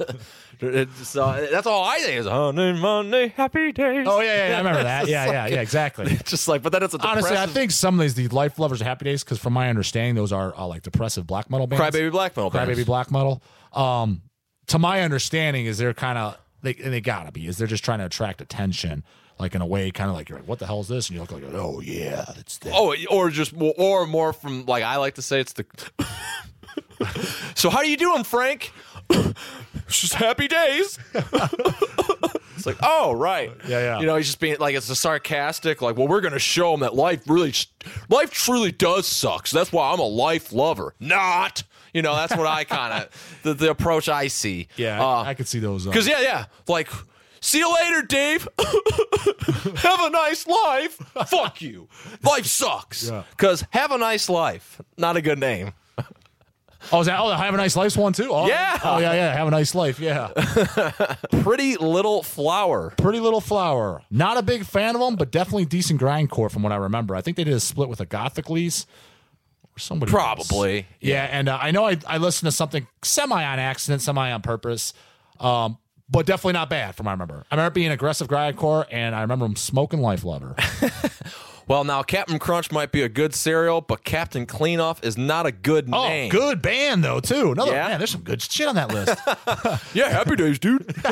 [SPEAKER 1] So that's all I think is Honey Monday Happy Days.
[SPEAKER 2] Oh yeah, yeah, yeah, I remember that. Yeah, yeah, yeah, exactly.
[SPEAKER 1] Just like, but then it's a.
[SPEAKER 2] Honestly, I think some of these the Lifelovers Happy Days, because from my understanding, those are uh, like depressive black metal bands.
[SPEAKER 1] Crybaby Black Metal.
[SPEAKER 2] Crybaby black metal. Um, to my understanding, is they're kind of they and they gotta be is they're just trying to attract attention. like in a way, kind of like you're like, what the hell is this? And you look like, oh yeah, that's that.
[SPEAKER 1] Oh, or just more, or more from like I like to say it's the. so how you doing, Frank? It's just happy days. it's like, oh right,
[SPEAKER 2] Yeah, yeah.
[SPEAKER 1] You know, he's just being like it's a sarcastic, like, well, we're gonna show him that life really, life truly does suck. So that's why I'm a life lover. Not, you know, that's what I kind of the, the approach I see.
[SPEAKER 2] yeah,
[SPEAKER 1] Uh,
[SPEAKER 2] I, I could see those. Uh,
[SPEAKER 1] because yeah, yeah, like, see you later, Dave. have a nice life. Fuck you. Life sucks.
[SPEAKER 2] Yeah.
[SPEAKER 1] Because have a nice life, not a good name.
[SPEAKER 2] oh, is that? Oh, have a nice life one too. Oh,
[SPEAKER 1] Yeah.
[SPEAKER 2] Oh yeah, yeah. Have a nice life. Yeah.
[SPEAKER 1] Pretty little flower.
[SPEAKER 2] Pretty Little Flower. Not a big fan of them, but definitely decent grindcore from what I remember. I think they did a split with Agathocles or somebody. else.
[SPEAKER 1] Probably.
[SPEAKER 2] Yeah, and uh, I know I, I listened to something semi on accident, semi on purpose, um, but definitely not bad from what I remember. I remember being aggressive grindcore, and I remember them smoking Lifelover.
[SPEAKER 1] Well, now Captain Crunch might be a good cereal, but Captain Cleanoff is not a good name.
[SPEAKER 2] Oh,
[SPEAKER 1] name.
[SPEAKER 2] good band though too. Another
[SPEAKER 1] Yeah.
[SPEAKER 2] man, there's some good shit on that list.
[SPEAKER 1] Yeah, happy days, dude.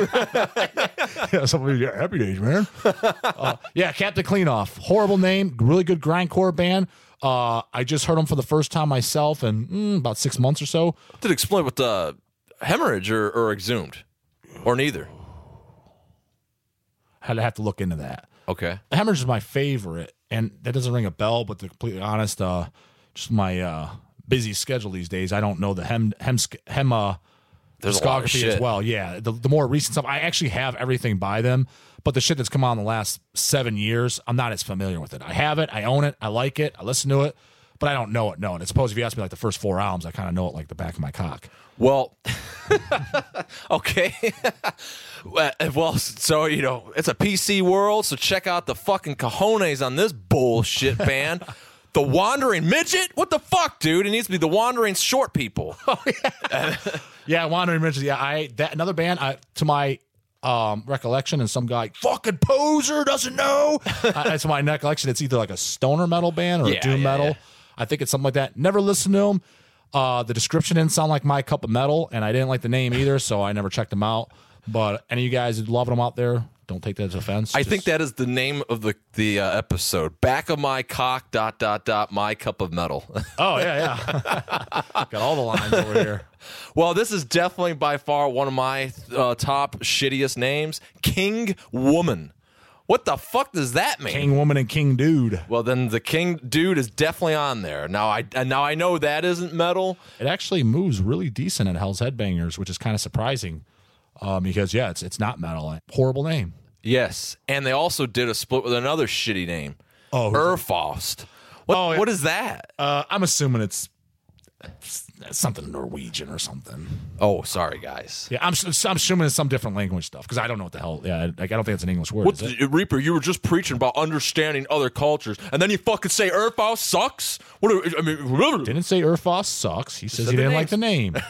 [SPEAKER 2] yeah, some yeah, happy days, man. Uh, yeah, Captain Cleanoff, horrible name, really good grindcore band. Uh, I just heard them for the first time myself in mm, about six months or so.
[SPEAKER 1] Did explain with the hemorrhage or, or exhumed, or neither.
[SPEAKER 2] Had to have to look into that.
[SPEAKER 1] Okay.
[SPEAKER 2] Hemorrhage is my favorite, and that doesn't ring a bell. But to be completely honest, uh, just my uh, busy schedule these days, I don't know the hem hem hem uh,
[SPEAKER 1] There's a lot of
[SPEAKER 2] discography as well. Yeah, the, the more recent stuff, I actually have everything by them, but the shit that's come out in the last seven years, I'm not as familiar with it. I have it, I own it, I like it, I listen to it, but I don't know it. No, and I suppose if you ask me like the first four albums, I kind of know it like the back of my cock.
[SPEAKER 1] Well, okay. Well, well, so you know it's a PC world, so check out the fucking cojones on this bullshit band. the Wandering Midget? What the fuck, dude? It needs to be the Wandering Short People.
[SPEAKER 2] Oh, Yeah, yeah, Wandering Riches. Yeah, I that another band. I to my um recollection, and some guy fucking poser doesn't know. uh, to my recollection, it's either like a stoner metal band or
[SPEAKER 1] Yeah,
[SPEAKER 2] a doom
[SPEAKER 1] yeah,
[SPEAKER 2] metal.
[SPEAKER 1] yeah.
[SPEAKER 2] I think it's something like that. Never listened to them. Uh, the description didn't sound like my cup of metal, and I didn't like the name either, so I never checked them out. But any of you guys who loving them out there, don't take that as offense.
[SPEAKER 1] I
[SPEAKER 2] Just-
[SPEAKER 1] think that is the name of the the uh, episode. Back of my cock. Dot dot dot. My cup of metal.
[SPEAKER 2] Oh yeah, yeah. Got all the lines over here.
[SPEAKER 1] well, this is definitely by far one of my uh, top shittiest names. King Woman. What the fuck does that mean?
[SPEAKER 2] King woman and king dude.
[SPEAKER 1] Well, then the King dude is definitely on there. Now I and now I know that isn't metal.
[SPEAKER 2] It actually moves really decent at Hell's Headbangers, which is kind of surprising. Um, because yeah, it's it's not metal. Horrible name.
[SPEAKER 1] Yes, and they also did a split with another shitty name.
[SPEAKER 2] Oh,
[SPEAKER 1] Erfaust. What,
[SPEAKER 2] Oh,
[SPEAKER 1] what is that?
[SPEAKER 2] Uh, I'm assuming it's something Norwegian or something.
[SPEAKER 1] Oh, sorry, guys.
[SPEAKER 2] Yeah, I'm, I'm assuming it's some different language stuff because I don't know what the hell. Yeah, like I don't think it's an English word.
[SPEAKER 1] What the, Reaper? You were just preaching about understanding other cultures, and then you fucking say Erfaust sucks. What? are- I mean,
[SPEAKER 2] Didn't say Erfaust sucks. He says he didn't like the name.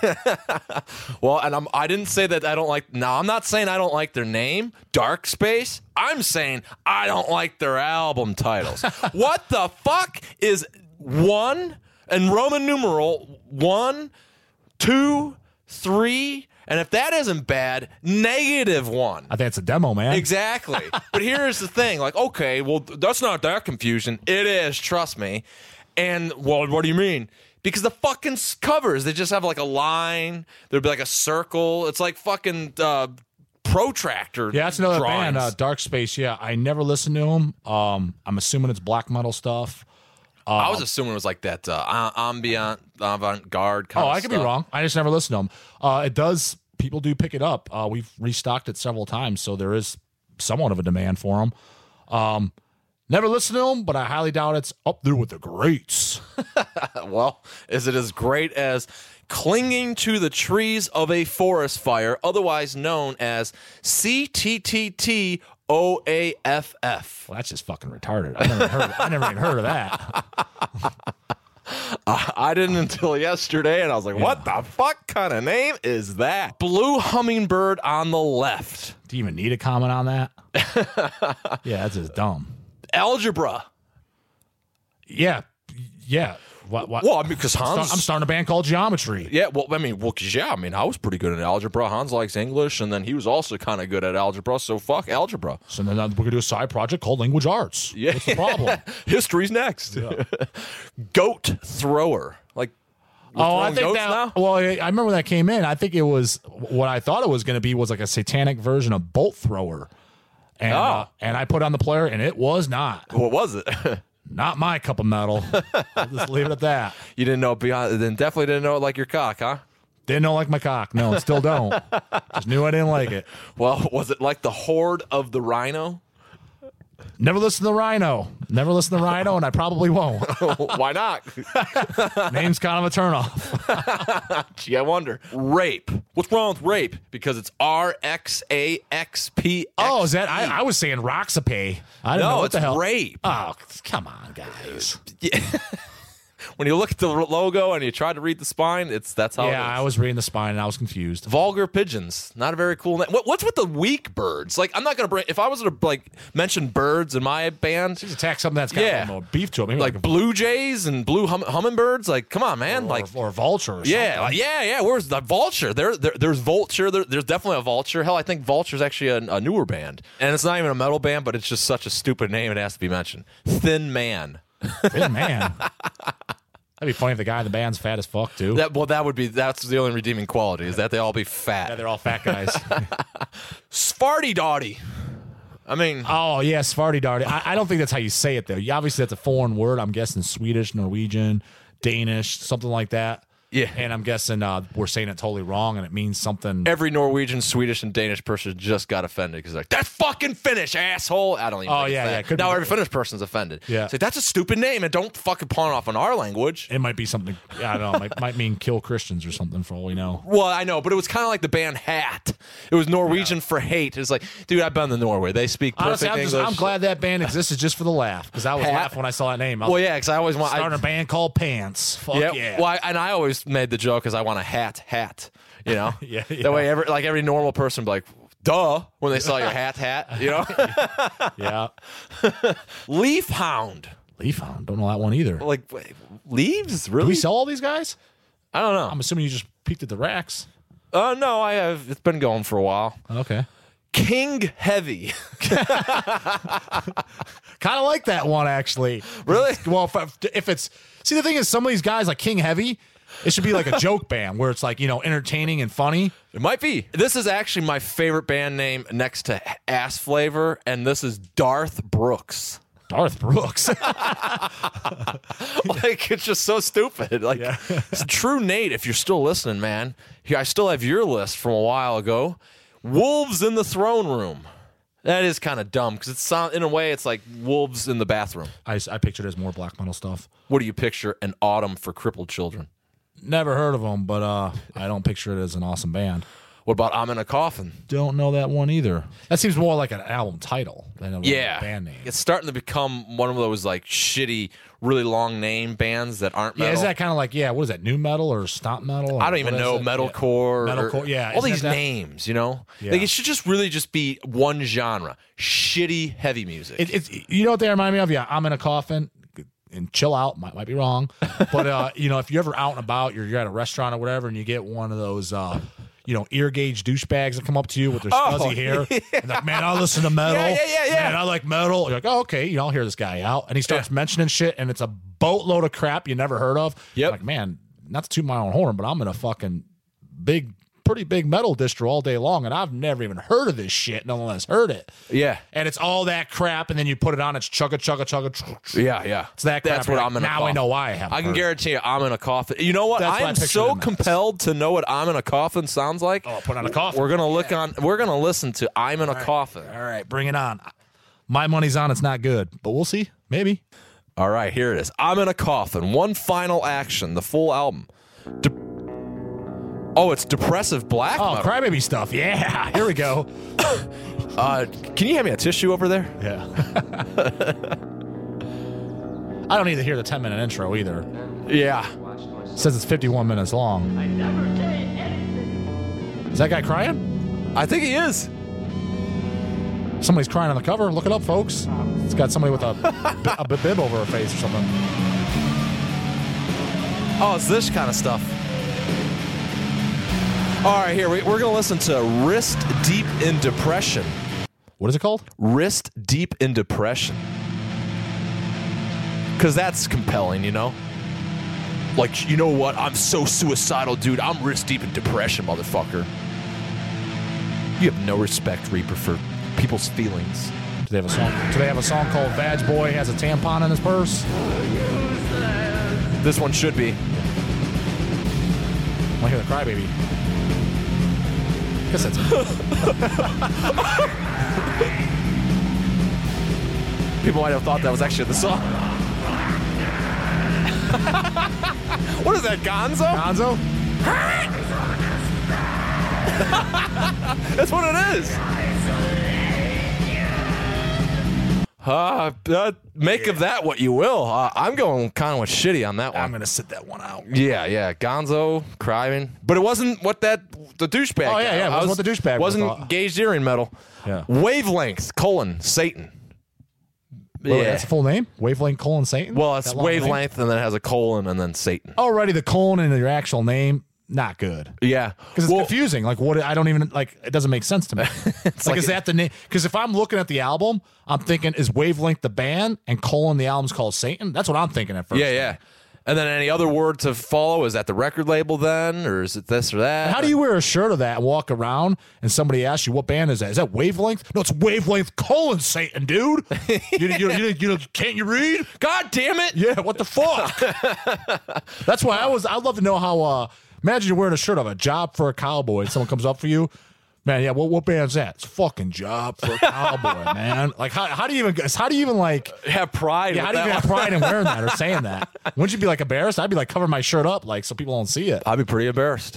[SPEAKER 1] Well, and I'm I didn't say that I don't like now I'm not saying I don't like their name, Darkspace. I'm saying I don't like their album titles. what the fuck is one and Roman numeral one, two, three, and if that isn't bad, negative one.
[SPEAKER 2] I think it's a demo, man.
[SPEAKER 1] Exactly. but here's the thing like, okay, well, that's not that confusion. It is, trust me. And, well, what do you mean? Because the fucking covers, they just have like a line, there'd be like a circle. It's like fucking uh, protractor.
[SPEAKER 2] Yeah, that's another
[SPEAKER 1] drawings.
[SPEAKER 2] band, uh, Darkspace. Yeah, I never listened to them. Um, I'm assuming it's black metal stuff.
[SPEAKER 1] I was assuming it was like that uh, ambient, avant garde kind
[SPEAKER 2] Oh, I could be wrong. I just never listened to them. Uh, it does. People do pick it up. Uh, we've restocked it several times, so there is somewhat of a demand for them. Um, never listened to them, but I highly doubt it's up there with the greats.
[SPEAKER 1] Well, is it as great as clinging to the trees of a forest fire, otherwise known as CTTT OAFF?
[SPEAKER 2] Well, that's just fucking retarded. I never heard. I never even heard of that.
[SPEAKER 1] I didn't until yesterday, and I was like, what the fuck kind of name is that? Blue hummingbird on the left.
[SPEAKER 2] Do you even need a comment on that? yeah, that's just dumb.
[SPEAKER 1] Algebra.
[SPEAKER 2] Yeah, yeah. What? what?
[SPEAKER 1] Well, I mean, because Hans.
[SPEAKER 2] I'm starting a band called Geometry.
[SPEAKER 1] yeah, well, I mean, well, 'cause, yeah, I mean, I was pretty good at algebra. Hans likes English, and then he was also kind of good at algebra. So fuck algebra.
[SPEAKER 2] So then uh, we're gonna do a side project called Language Arts.
[SPEAKER 1] Yeah.
[SPEAKER 2] What's the problem?
[SPEAKER 1] History's next. Goat thrower, like.
[SPEAKER 2] Oh, I think that.
[SPEAKER 1] now?
[SPEAKER 2] Well, I I remember when that came in. I think it was what I thought it was going to be was like a satanic version of Bolt Thrower, and
[SPEAKER 1] Oh.
[SPEAKER 2] uh, and I put on the player, and it was not
[SPEAKER 1] What was it?
[SPEAKER 2] not my cup of metal. I'll just leave it at that.
[SPEAKER 1] you didn't know beyond. Then definitely didn't know it like your cock, huh?
[SPEAKER 2] Didn't know like my cock. No, and still don't. just knew I didn't like it.
[SPEAKER 1] Well, was it like the horde of the rhino?
[SPEAKER 2] Never listen to Rhino. Never listen to Rhino, and I probably won't.
[SPEAKER 1] Why not?
[SPEAKER 2] Name's kind of a turnoff.
[SPEAKER 1] Gee, I wonder. Rape. What's wrong with rape? Because it's R X A X P.
[SPEAKER 2] Oh, is that? I, I was saying Roxapay. I don't know what
[SPEAKER 1] it's
[SPEAKER 2] the hell.
[SPEAKER 1] rape.
[SPEAKER 2] Oh, come on, guys.
[SPEAKER 1] When you look at the logo and you try to read the spine, it's that's how.
[SPEAKER 2] Yeah, I was reading the spine and I was confused.
[SPEAKER 1] Vulgar pigeons, not a very cool name. What, what's with the weak birds? Like, I'm not gonna bring. If I was to like mention birds in my band,
[SPEAKER 2] Just attack something that's got
[SPEAKER 1] Yeah.
[SPEAKER 2] more beef to it. Maybe
[SPEAKER 1] like
[SPEAKER 2] like,
[SPEAKER 1] blue jays and blue hum- hummingbirds, like, come on, man,
[SPEAKER 2] a,
[SPEAKER 1] like.
[SPEAKER 2] or, or vulture. Or
[SPEAKER 1] Yeah, like, yeah, yeah. Where's the vulture? There, there there's vulture. There, there's definitely a vulture. Hell, I think vulture's actually a, a newer band, and it's not even a metal band, but it's just such a stupid name. It has to be mentioned. Thin Man.
[SPEAKER 2] Man. That'd be funny if the guy in the band's fat as fuck too.
[SPEAKER 1] That well, that would be that's the only redeeming quality is that they all be fat.
[SPEAKER 2] yeah, they're all fat guys.
[SPEAKER 1] Sparty Dotty. I mean,
[SPEAKER 2] oh yeah, Svarty Darty. I, I don't think that's how you say it though. You, obviously, that's a foreign word. I'm guessing Swedish, Norwegian, Danish, something like that.
[SPEAKER 1] Yeah.
[SPEAKER 2] And I'm guessing uh, we're saying it totally wrong, and it means something.
[SPEAKER 1] every Norwegian, Swedish, and Danish person just got offended because like that's fucking Finnish, asshole. I don't even.
[SPEAKER 2] Oh,
[SPEAKER 1] think
[SPEAKER 2] yeah,
[SPEAKER 1] that.
[SPEAKER 2] yeah, could
[SPEAKER 1] Now
[SPEAKER 2] be.
[SPEAKER 1] every Finnish person's offended.
[SPEAKER 2] Yeah.
[SPEAKER 1] it's like that's a stupid name, and don't fucking pawn off on our language.
[SPEAKER 2] It might be something. I don't know. It might, might mean kill Christians or something for all we know.
[SPEAKER 1] Well, I know, but it was kind of like the band Hat. It was Norwegian for hate. It's like, dude, I've been to Norway. They speak perfect
[SPEAKER 2] Honestly, I'm, just,
[SPEAKER 1] English.
[SPEAKER 2] I'm glad that band existed just for the laugh because I was
[SPEAKER 1] Hat?
[SPEAKER 2] laughing when I saw that name. I was
[SPEAKER 1] Well, yeah, because I always want. I,
[SPEAKER 2] starting a band called Pants. Fuck yeah.
[SPEAKER 1] yeah. Well, I, and I always made the joke because I want a hat, hat. You know.
[SPEAKER 2] Yeah, yeah.
[SPEAKER 1] That way, every like every normal person would be like, duh, when they saw your hat, hat. You know.
[SPEAKER 2] yeah.
[SPEAKER 1] Leafhound.
[SPEAKER 2] Leaf Hound. Don't know that one either.
[SPEAKER 1] Like wait, leaves?
[SPEAKER 2] Do
[SPEAKER 1] Really?
[SPEAKER 2] we sell all these guys?
[SPEAKER 1] I don't know.
[SPEAKER 2] I'm assuming you just peeked at the racks.
[SPEAKER 1] Uh, no, I have. It's been going for a while.
[SPEAKER 2] Okay.
[SPEAKER 1] King Heavy.
[SPEAKER 2] Kind of like that one actually.
[SPEAKER 1] Really?
[SPEAKER 2] Well, if, if it's see the thing is some of these guys like King Heavy, it should be like a joke band where it's like you know entertaining and funny.
[SPEAKER 1] It might be. This is actually my favorite band name next to Ass Flavor, and this is Darth Brooks.
[SPEAKER 2] Darth Brooks.
[SPEAKER 1] like it's just so stupid. Like
[SPEAKER 2] Yeah.
[SPEAKER 1] it's true Nate, if you're still listening, man. Here I still have your list from a while ago. Wolves in the throne room. That is kind of dumb because it's in a way it's like wolves in the bathroom.
[SPEAKER 2] I, I pictured it as more black metal stuff.
[SPEAKER 1] What do you picture? An autumn for crippled children.
[SPEAKER 2] Never heard of them, but uh, I don't picture it as an awesome band.
[SPEAKER 1] What about I'm in a coffin?
[SPEAKER 2] Don't know that one either. That seems more like an album title than a
[SPEAKER 1] Yeah,
[SPEAKER 2] band name.
[SPEAKER 1] It's starting to become one of those like shitty, really long name bands that aren't
[SPEAKER 2] yeah, is that kind of like yeah? What is that? New metal or stomp metal? or
[SPEAKER 1] I don't even know metalcore. or-
[SPEAKER 2] Metalcore, yeah,
[SPEAKER 1] all these
[SPEAKER 2] that?
[SPEAKER 1] names, you know.
[SPEAKER 2] Yeah.
[SPEAKER 1] Like it should just really just be one genre: shitty heavy music.
[SPEAKER 2] It, it's you know what they remind me of? Yeah, I'm in a coffin. And chill out. Might might be wrong, but uh, you know if you're ever out and about, you're, you're at a restaurant or whatever, and you get one of those. Uh, you know, ear gauge douchebags that come up to you with their
[SPEAKER 1] Oh,
[SPEAKER 2] scuzzy hair. And like, man, I listen to metal.
[SPEAKER 1] Yeah, yeah, yeah, yeah.
[SPEAKER 2] Man, I like metal. You're like, oh, okay, you know, I'll hear this guy out. And he starts mentioning shit, and it's a boatload of crap you never heard of.
[SPEAKER 1] Yep.
[SPEAKER 2] Like, man, not to toot my own horn, but I'm in a fucking big, pretty big metal distro all day long, and I've never even heard of this shit, nonetheless heard it.
[SPEAKER 1] yeah,
[SPEAKER 2] And it's all that crap, and then you put it on, it's chugga, chugga, chugga. chugga.
[SPEAKER 1] yeah, yeah.
[SPEAKER 2] It's that crap.
[SPEAKER 1] That's what
[SPEAKER 2] You're
[SPEAKER 1] I'm
[SPEAKER 2] like,
[SPEAKER 1] in. a
[SPEAKER 2] Now I
[SPEAKER 1] coffin.
[SPEAKER 2] know why I have.
[SPEAKER 1] I can guarantee you, I'm in a coffin. You know what?
[SPEAKER 2] That's
[SPEAKER 1] I
[SPEAKER 2] I
[SPEAKER 1] am so compelled to know what I'm in a coffin sounds like.
[SPEAKER 2] Oh, put on a coffin.
[SPEAKER 1] We're gonna look on. We're gonna listen to "I'm in a Coffin."
[SPEAKER 2] All right, bring it on. My money's on it's not good, but we'll see. Maybe.
[SPEAKER 1] All right, here it is. I'm in a coffin. One final action. The full album. De- oh, it's depressive black
[SPEAKER 2] Oh,
[SPEAKER 1] metal.
[SPEAKER 2] crybaby stuff. Yeah, here we go.
[SPEAKER 1] Uh, can you hand me a tissue over there?
[SPEAKER 2] Yeah. I don't need to hear the 10 minute intro either.
[SPEAKER 1] Yeah.
[SPEAKER 2] It says it's 51 minutes long. Is that guy crying?
[SPEAKER 1] I think he is.
[SPEAKER 2] Somebody's crying on the cover. Look it up, folks. It's got somebody with a, a bib over her face or something.
[SPEAKER 1] Oh, it's this kind of stuff. All right, here we, we're gonna listen to "Wrist Deep in Depression."
[SPEAKER 2] What is it called?
[SPEAKER 1] Wrist Deep in Depression. Because that's compelling, you know? Like, you know what? I'm so suicidal, dude. I'm wrist deep in depression, motherfucker. You have no respect, Reaper, for people's feelings.
[SPEAKER 2] Do they have a song? Do they have a song called "Badge Boy Has a Tampon in His Purse"?
[SPEAKER 1] This one should be.
[SPEAKER 2] I hear the crybaby. Guess.
[SPEAKER 1] People might have thought that was actually the song. what is that, Gonzo?
[SPEAKER 2] Gonzo.
[SPEAKER 1] That's what it is. Uh, uh, make of that what you will. Uh, I'm going kind of with shitty on that one.
[SPEAKER 2] I'm gonna sit that one out.
[SPEAKER 1] Yeah, yeah, Gonzo crying, but it wasn't what that the douchebag.
[SPEAKER 2] Oh, yeah,
[SPEAKER 1] guy-
[SPEAKER 2] yeah, it
[SPEAKER 1] I
[SPEAKER 2] wasn't
[SPEAKER 1] was-
[SPEAKER 2] what the douchebag was
[SPEAKER 1] wasn't
[SPEAKER 2] thought.
[SPEAKER 1] gauged earring metal.
[SPEAKER 2] Yeah.
[SPEAKER 1] wavelength colon Satan.
[SPEAKER 2] Well,
[SPEAKER 1] yeah,
[SPEAKER 2] that's the full name. Wavelength colon Satan.
[SPEAKER 1] well, it's
[SPEAKER 2] name?
[SPEAKER 1] wavelength, and then it has a colon, and then Satan.
[SPEAKER 2] Already the colon in your actual name, not good.
[SPEAKER 1] Yeah,
[SPEAKER 2] Because it's
[SPEAKER 1] Well,
[SPEAKER 2] confusing. Like what? I don't even like. It doesn't make sense to me. like,
[SPEAKER 1] like
[SPEAKER 2] is
[SPEAKER 1] it-
[SPEAKER 2] that the name? Because if I'm looking at the album, I'm thinking is Wavelength the band and colon the album's called Satan. That's what I'm thinking at first.
[SPEAKER 1] Yeah, yeah. And then any other word to follow? Is that the record label then, or is it this or that?
[SPEAKER 2] How do you wear a shirt of that and walk around and somebody asks you what band is that? Is that Wavelength? No, it's Wavelength colon Satan, dude. you, you, you, you, you, can't you read?
[SPEAKER 1] God damn it!
[SPEAKER 2] Yeah, what the fuck? That's why I was. I'd love to know how. uh Imagine you're wearing a shirt of a job for a cowboy, and someone comes up for you. Man, yeah, what what band's that? It's fucking job for a cowboy, man. Like, how, how do you even how do you even like?
[SPEAKER 1] Have pride.
[SPEAKER 2] Yeah, how do you even have pride in wearing that or saying that? Wouldn't you be like embarrassed? I'd be like covering my shirt up, like so people don't see it.
[SPEAKER 1] I'd be pretty embarrassed.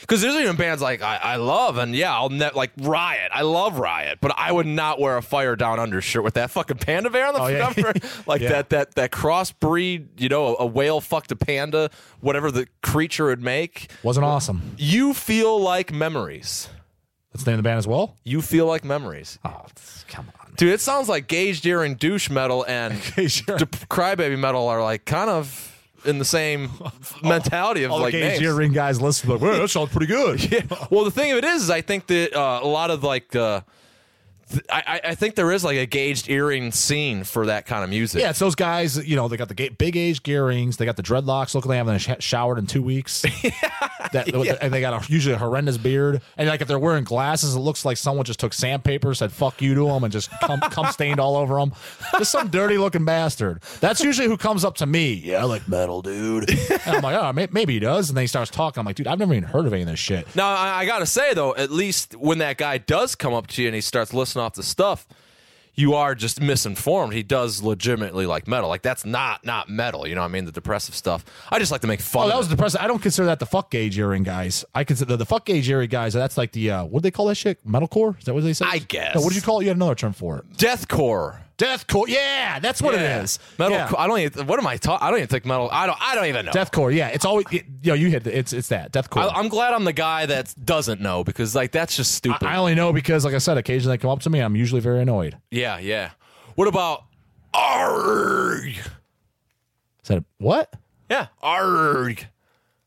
[SPEAKER 1] Because there's even bands like I, I love, and yeah, I'll like Riot. I love Riot, but I would not wear a fire down under shirt with that fucking panda bear on the
[SPEAKER 2] Oh, yeah.
[SPEAKER 1] cover. like
[SPEAKER 2] Yeah.
[SPEAKER 1] that that that crossbreed, you know, a whale fucked a panda, whatever the creature would make.
[SPEAKER 2] Wasn't awesome.
[SPEAKER 1] You feel like memories.
[SPEAKER 2] That's the name of the band as well.
[SPEAKER 1] You feel like memories.
[SPEAKER 2] Oh, come on.
[SPEAKER 1] Dude, it sounds like Gage Deer and douche metal and
[SPEAKER 2] Gage
[SPEAKER 1] de- crybaby metal are like kind of in the same mentality of
[SPEAKER 2] All
[SPEAKER 1] like
[SPEAKER 2] the
[SPEAKER 1] names.
[SPEAKER 2] gauge ring guys listen like, well, that sounds pretty good.
[SPEAKER 1] Yeah. Well, the thing of it is, is I think that uh, a lot of like, uh, th- I, I- think there is like a gauged earring scene for that kind of music.
[SPEAKER 2] Yeah, it's those guys. You know, they got the ga- big age gear rings. They got the dreadlocks. Look, like they haven't sh- showered in two weeks. that, And they got a, usually a horrendous beard. And like if they're wearing glasses, it looks like someone just took sandpaper, said "fuck you" to them, and just cum, cum stained all over them. Just some dirty looking bastard. That's usually who comes up to me. Yeah, I like metal, dude. And I'm like, oh, may- maybe he does. And then he starts talking. I'm like, dude, I've never even heard of any of this shit.
[SPEAKER 1] Now I, I gotta say though, at least when that guy does come up to you and he starts off the stuff, you are just misinformed. He does legitimately like metal. Like that's not not metal. You know what I mean? The depressive stuff. I just like to make fun.
[SPEAKER 2] Oh,
[SPEAKER 1] of
[SPEAKER 2] that was
[SPEAKER 1] it.
[SPEAKER 2] depressing. I don't consider that the fuck gauge earring guys. I consider the, the fuck gauge earring guys. That's like the uh, what do they call that shit? Metalcore? Is that what they say?
[SPEAKER 1] I guess.
[SPEAKER 2] No, what did you call it? You had another term for it.
[SPEAKER 1] deathcore.
[SPEAKER 2] Deathcore. Yeah, that's what
[SPEAKER 1] Yeah.
[SPEAKER 2] it is.
[SPEAKER 1] Metal.
[SPEAKER 2] Yeah.
[SPEAKER 1] I don't even. What am I talking? I don't even think metal. I don't. I don't even know.
[SPEAKER 2] Deathcore. Yeah, it's always it, you know you hit the, it's it's that deathcore.
[SPEAKER 1] I, I'm glad I'm the guy that doesn't know because like that's just stupid.
[SPEAKER 2] I, only know because, like I said, occasionally they come up to me. I'm usually very annoyed.
[SPEAKER 1] yeah, yeah. What about arg?
[SPEAKER 2] Is that a, what?
[SPEAKER 1] Yeah, arg.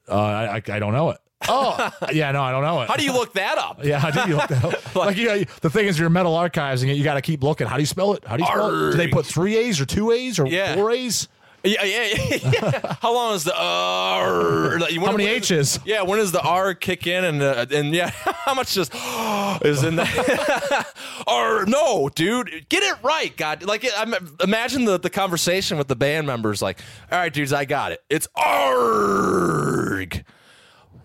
[SPEAKER 2] Uh, I, I I don't know it. Oh, yeah, no, I don't know it.
[SPEAKER 1] How do you look that up?
[SPEAKER 2] Yeah, how do you look that up? like, yeah, the thing is, you're metal archiving it. you got to keep looking. How do you spell it? How do you spell it? Do they put three A's or two A's or
[SPEAKER 1] Yeah.
[SPEAKER 2] four A's?
[SPEAKER 1] Yeah, yeah, yeah. How long is the R? Like, when-
[SPEAKER 2] How many
[SPEAKER 1] when-
[SPEAKER 2] H's?
[SPEAKER 1] Yeah, when does the R kick in and uh, and yeah, how much just is in that? R? No, dude, get it right, God. Like, I'm, imagine the the conversation with the band members. Like, all right, dudes, I got it. It's arg.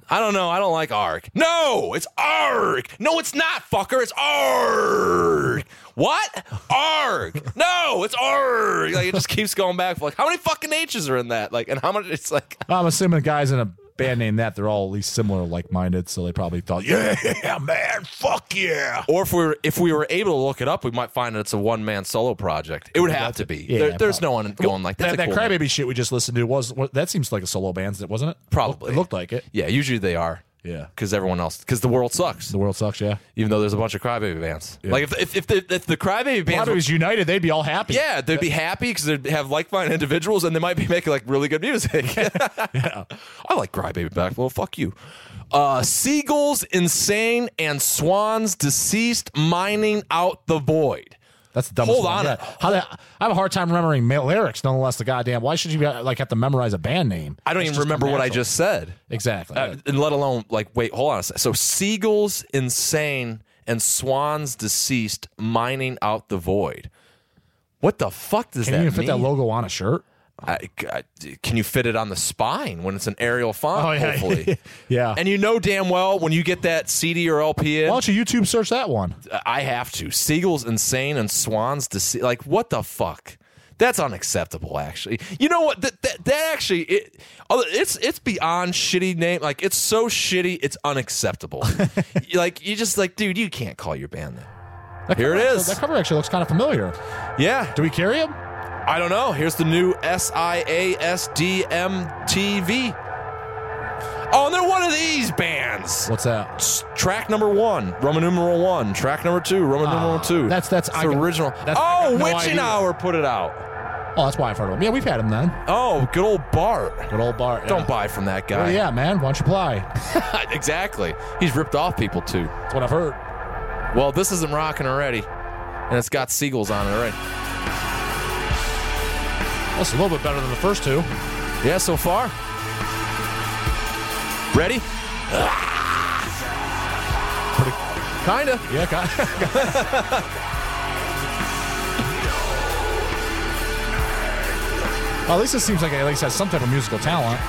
[SPEAKER 1] I don't know. I don't like arg. No, it's arg. No, it's not, fucker. It's arg. What? Arg. No, it's arg. Like it just keeps going back. Like how many fucking H's are in that? Like and how much? It's like
[SPEAKER 2] I'm assuming the guys in a band name that they're all at least similar, like minded. So they probably thought, yeah, man, fuck yeah.
[SPEAKER 1] Or if we were if we were able to look it up, we might find that it's a one man solo project. It would have to be.
[SPEAKER 2] Yeah,
[SPEAKER 1] There- there's no one going like
[SPEAKER 2] that, that
[SPEAKER 1] name.
[SPEAKER 2] Crybaby shit we just listened to was what, that seems like a solo band, wasn't it?
[SPEAKER 1] Probably.
[SPEAKER 2] it looked like it.
[SPEAKER 1] Yeah, usually they are.
[SPEAKER 2] Yeah.
[SPEAKER 1] because everyone else because the world sucks.
[SPEAKER 2] The world sucks. Yeah.
[SPEAKER 1] Even though there's a bunch of crybaby bands. Like if if if the, if the crybaby bands. were-
[SPEAKER 2] was united, they'd be all happy.
[SPEAKER 1] yeah, they'd be happy because they'd have like-minded individuals, and they might be making like really good music. I like Crybaby back. Well, fuck you. Uh, Seagulls, insane, and Swans, deceased, mining out the void.
[SPEAKER 2] That's the dumbest
[SPEAKER 1] Hold on.
[SPEAKER 2] How the, I have a hard time remembering lyrics, nonetheless. The goddamn. Why should you be, like have to memorize a band name?
[SPEAKER 1] I don't
[SPEAKER 2] It's
[SPEAKER 1] even remember what I just said.
[SPEAKER 2] exactly.
[SPEAKER 1] Uh, and let alone like wait hold on a second. so seagulls insane and swans deceased mining out the void what the fuck does
[SPEAKER 2] Can
[SPEAKER 1] that
[SPEAKER 2] you even fit that logo on a shirt?
[SPEAKER 1] I- I- can you fit it on the spine when it's an aerial font
[SPEAKER 2] Oh, yeah.
[SPEAKER 1] hopefully
[SPEAKER 2] Yeah.
[SPEAKER 1] and you know damn well when you get that cd or lp in
[SPEAKER 2] Why don't you YouTube search that one?
[SPEAKER 1] Uh, i have to seagulls insane and swans deceased like what the fuck that's unacceptable actually you know what that, that, that actually it, oh, it's it's beyond shitty name like it's so shitty it's unacceptable like you just like dude you can't call your band that
[SPEAKER 2] That
[SPEAKER 1] Here it
[SPEAKER 2] actually-
[SPEAKER 1] is.
[SPEAKER 2] That cover actually looks kind of familiar.
[SPEAKER 1] yeah
[SPEAKER 2] Do we carry him?
[SPEAKER 1] I don't know here's the new s-i-a-s-d-m tv oh and they're one of these bands
[SPEAKER 2] What's that?
[SPEAKER 1] S- track number one roman numeral one track number two roman numeral two
[SPEAKER 2] Ah, that's- that's-
[SPEAKER 1] It's
[SPEAKER 2] I got-
[SPEAKER 1] original
[SPEAKER 2] that's- I
[SPEAKER 1] oh
[SPEAKER 2] got no
[SPEAKER 1] witching
[SPEAKER 2] idea.
[SPEAKER 1] hour put it out
[SPEAKER 2] Oh, that's why I've heard of him. Yeah, we've had him then.
[SPEAKER 1] Oh, good old Bart.
[SPEAKER 2] Good old Bart. yeah.
[SPEAKER 1] Don't buy from that
[SPEAKER 2] Oh,
[SPEAKER 1] guy.
[SPEAKER 2] yeah, man. Why don't you apply?
[SPEAKER 1] exactly. He's ripped off people too.
[SPEAKER 2] That's what I've heard.
[SPEAKER 1] Well, this isn't rocking already. And it's got seagulls on it already.
[SPEAKER 2] That's a little bit better than the first two.
[SPEAKER 1] Yeah, so far. Ready? Ah!
[SPEAKER 2] Pretty.
[SPEAKER 1] Kinda.
[SPEAKER 2] Yeah, got. Well, at least it seems like at least has some type of musical talent.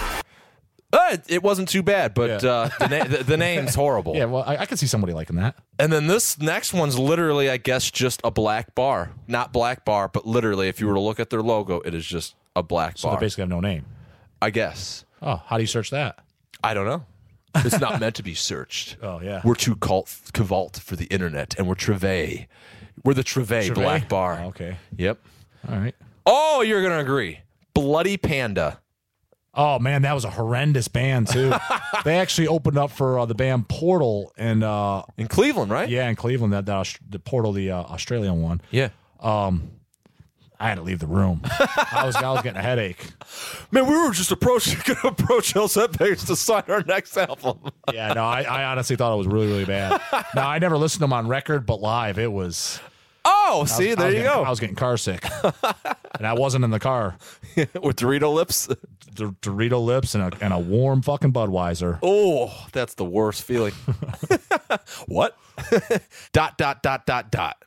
[SPEAKER 1] It- it wasn't too bad, but
[SPEAKER 2] Yeah.
[SPEAKER 1] uh, the, na- the, the name's horrible.
[SPEAKER 2] Yeah, well, I, I could see somebody liking that.
[SPEAKER 1] And then this next one's literally, I guess, just a black bar. Not black bar, but literally, if you were to look at their logo, it is just a black
[SPEAKER 2] So
[SPEAKER 1] bar.
[SPEAKER 2] they basically have no name.
[SPEAKER 1] I guess.
[SPEAKER 2] Oh, how do you search that?
[SPEAKER 1] I don't know. It's not meant to be searched.
[SPEAKER 2] Oh, yeah.
[SPEAKER 1] We're too cult cavalt for the internet, and we're Treve. We're the Treve? Black Bar.
[SPEAKER 2] Oh, okay.
[SPEAKER 1] Yep.
[SPEAKER 2] All right.
[SPEAKER 1] Oh, you're gonna agree. Bloody Panda.
[SPEAKER 2] Oh man, that was a horrendous band too. they actually opened up for uh, the band Portal and uh,
[SPEAKER 1] In Cleveland, right?
[SPEAKER 2] yeah, in Cleveland. That, that the Portal, the uh, Australian one.
[SPEAKER 1] Yeah.
[SPEAKER 2] I had to leave the room. I was I was getting a headache.
[SPEAKER 1] Man, we were just approaching gonna approach Hell's Headbangers to sign our next album.
[SPEAKER 2] Yeah, no, I, I honestly thought it was really really bad. Now I never listened to them on record, but live it was.
[SPEAKER 1] Oh,
[SPEAKER 2] was-
[SPEAKER 1] see, there you
[SPEAKER 2] getting-
[SPEAKER 1] go.
[SPEAKER 2] I was getting car sick, and I wasn't in the car.
[SPEAKER 1] With Dorito lips.
[SPEAKER 2] D- Dorito lips and a and a warm fucking Budweiser.
[SPEAKER 1] Oh, that's the worst feeling. what? dot dot dot dot dot.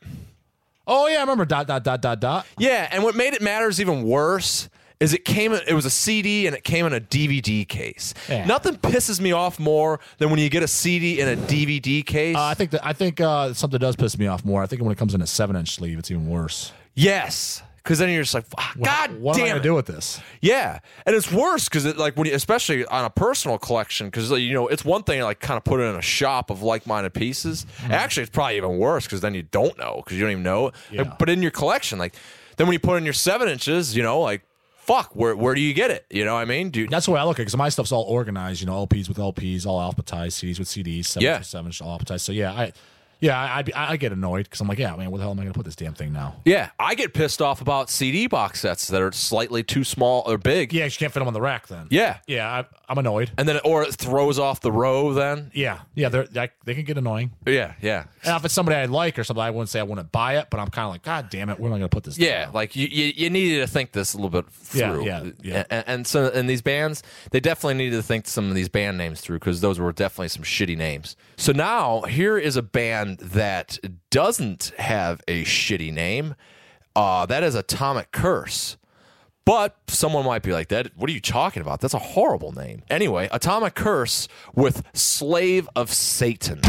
[SPEAKER 2] Oh yeah, I remember dot dot dot dot dot.
[SPEAKER 1] Yeah, and what made it matters even worse is it came it was a CD and it came in a DVD case.
[SPEAKER 2] Yeah.
[SPEAKER 1] Nothing pisses me off more than when you get a CD in a DVD case.
[SPEAKER 2] Uh, I think that I think uh, something does piss me off more. I think when it comes in a seven inch sleeve, it's even worse.
[SPEAKER 1] yes, because then you're just like, "Ah, God
[SPEAKER 2] what am I
[SPEAKER 1] damn
[SPEAKER 2] gonna
[SPEAKER 1] it.
[SPEAKER 2] do with this?
[SPEAKER 1] Yeah, and it's worse because it like when you, especially on a personal collection because you know it's one thing to like kind of put it in a shop of like-minded pieces. Actually, it's probably even worse because then you don't know because you don't even know.
[SPEAKER 2] Yeah.
[SPEAKER 1] But in your collection, like then when you put in your seven inches, you know, like fuck, where where do you get it? You know what I mean? You,
[SPEAKER 2] That's the way I look at it because my stuff's all organized. You know, LPs with LPs, all alphabetized, CDs with CDs, seven
[SPEAKER 1] Yeah.
[SPEAKER 2] seven, all alphabetized. So yeah, I yeah I I, I get annoyed because I'm like, yeah, man, where the hell am I gonna put this damn thing now?
[SPEAKER 1] yeah, I get pissed off about CD box sets that are slightly too small or big.
[SPEAKER 2] Yeah, you can't fit them on the rack then.
[SPEAKER 1] Yeah.
[SPEAKER 2] yeah, I, I'm annoyed.
[SPEAKER 1] And then, or it throws off the row. Then,
[SPEAKER 2] Yeah, yeah, they're they, they can get annoying.
[SPEAKER 1] yeah, yeah,
[SPEAKER 2] And if it's somebody I like or something, I wouldn't say I wouldn't buy it, but I'm kind of like, God damn it, where am I gonna put this? thing
[SPEAKER 1] Yeah,
[SPEAKER 2] now?
[SPEAKER 1] like you, you, you needed to think this a little bit
[SPEAKER 2] Yeah,
[SPEAKER 1] through.
[SPEAKER 2] yeah, yeah.
[SPEAKER 1] And, and so, and these bands, they definitely needed to think some of these band names through because those were definitely some shitty names. So now here is a band that doesn't have a shitty name. Uh, that is Atomic Curse. But someone might be like, "That what are you talking about? That's a horrible name." Anyway, Atomic Curse with Slave of Satan.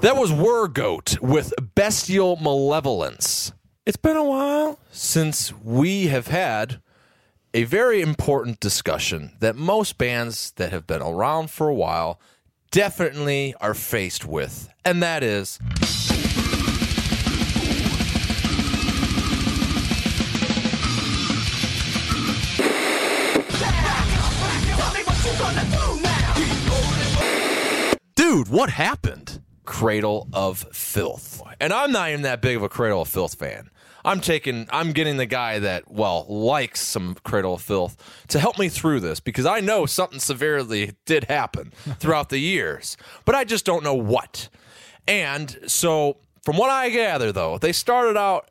[SPEAKER 1] That was Wergoat with Bestial Malevolence. It's been a while since we have had a very important discussion that most bands that have been around for a while definitely are faced with, and that is dude, what happened? Cradle of Filth. And I'm not even that big of a Cradle of Filth fan. I'm taking I'm getting the guy that well likes some Cradle of Filth to help me through this because I know something severely did happen throughout the years, but I just don't know what. And so from what I gather though, they started out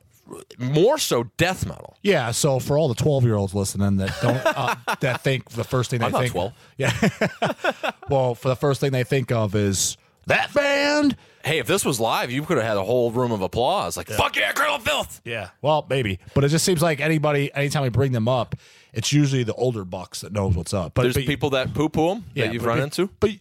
[SPEAKER 1] more so death metal.
[SPEAKER 2] Yeah, so for all the twelve year olds listening that don't uh, that think the first thing they
[SPEAKER 1] I'm
[SPEAKER 2] think
[SPEAKER 1] 12.
[SPEAKER 2] yeah, well, for the first thing they think of is that band.
[SPEAKER 1] Hey, if this was live, you could have had a whole room of applause. Like, fuck yeah, of Filth.
[SPEAKER 2] Yeah, well, maybe, but it just seems like anybody, anytime we bring them up, it's usually the older bucks that knows what's up. But
[SPEAKER 1] There's
[SPEAKER 2] but-
[SPEAKER 1] people that poo poo them that you've
[SPEAKER 2] but-
[SPEAKER 1] run into.
[SPEAKER 2] But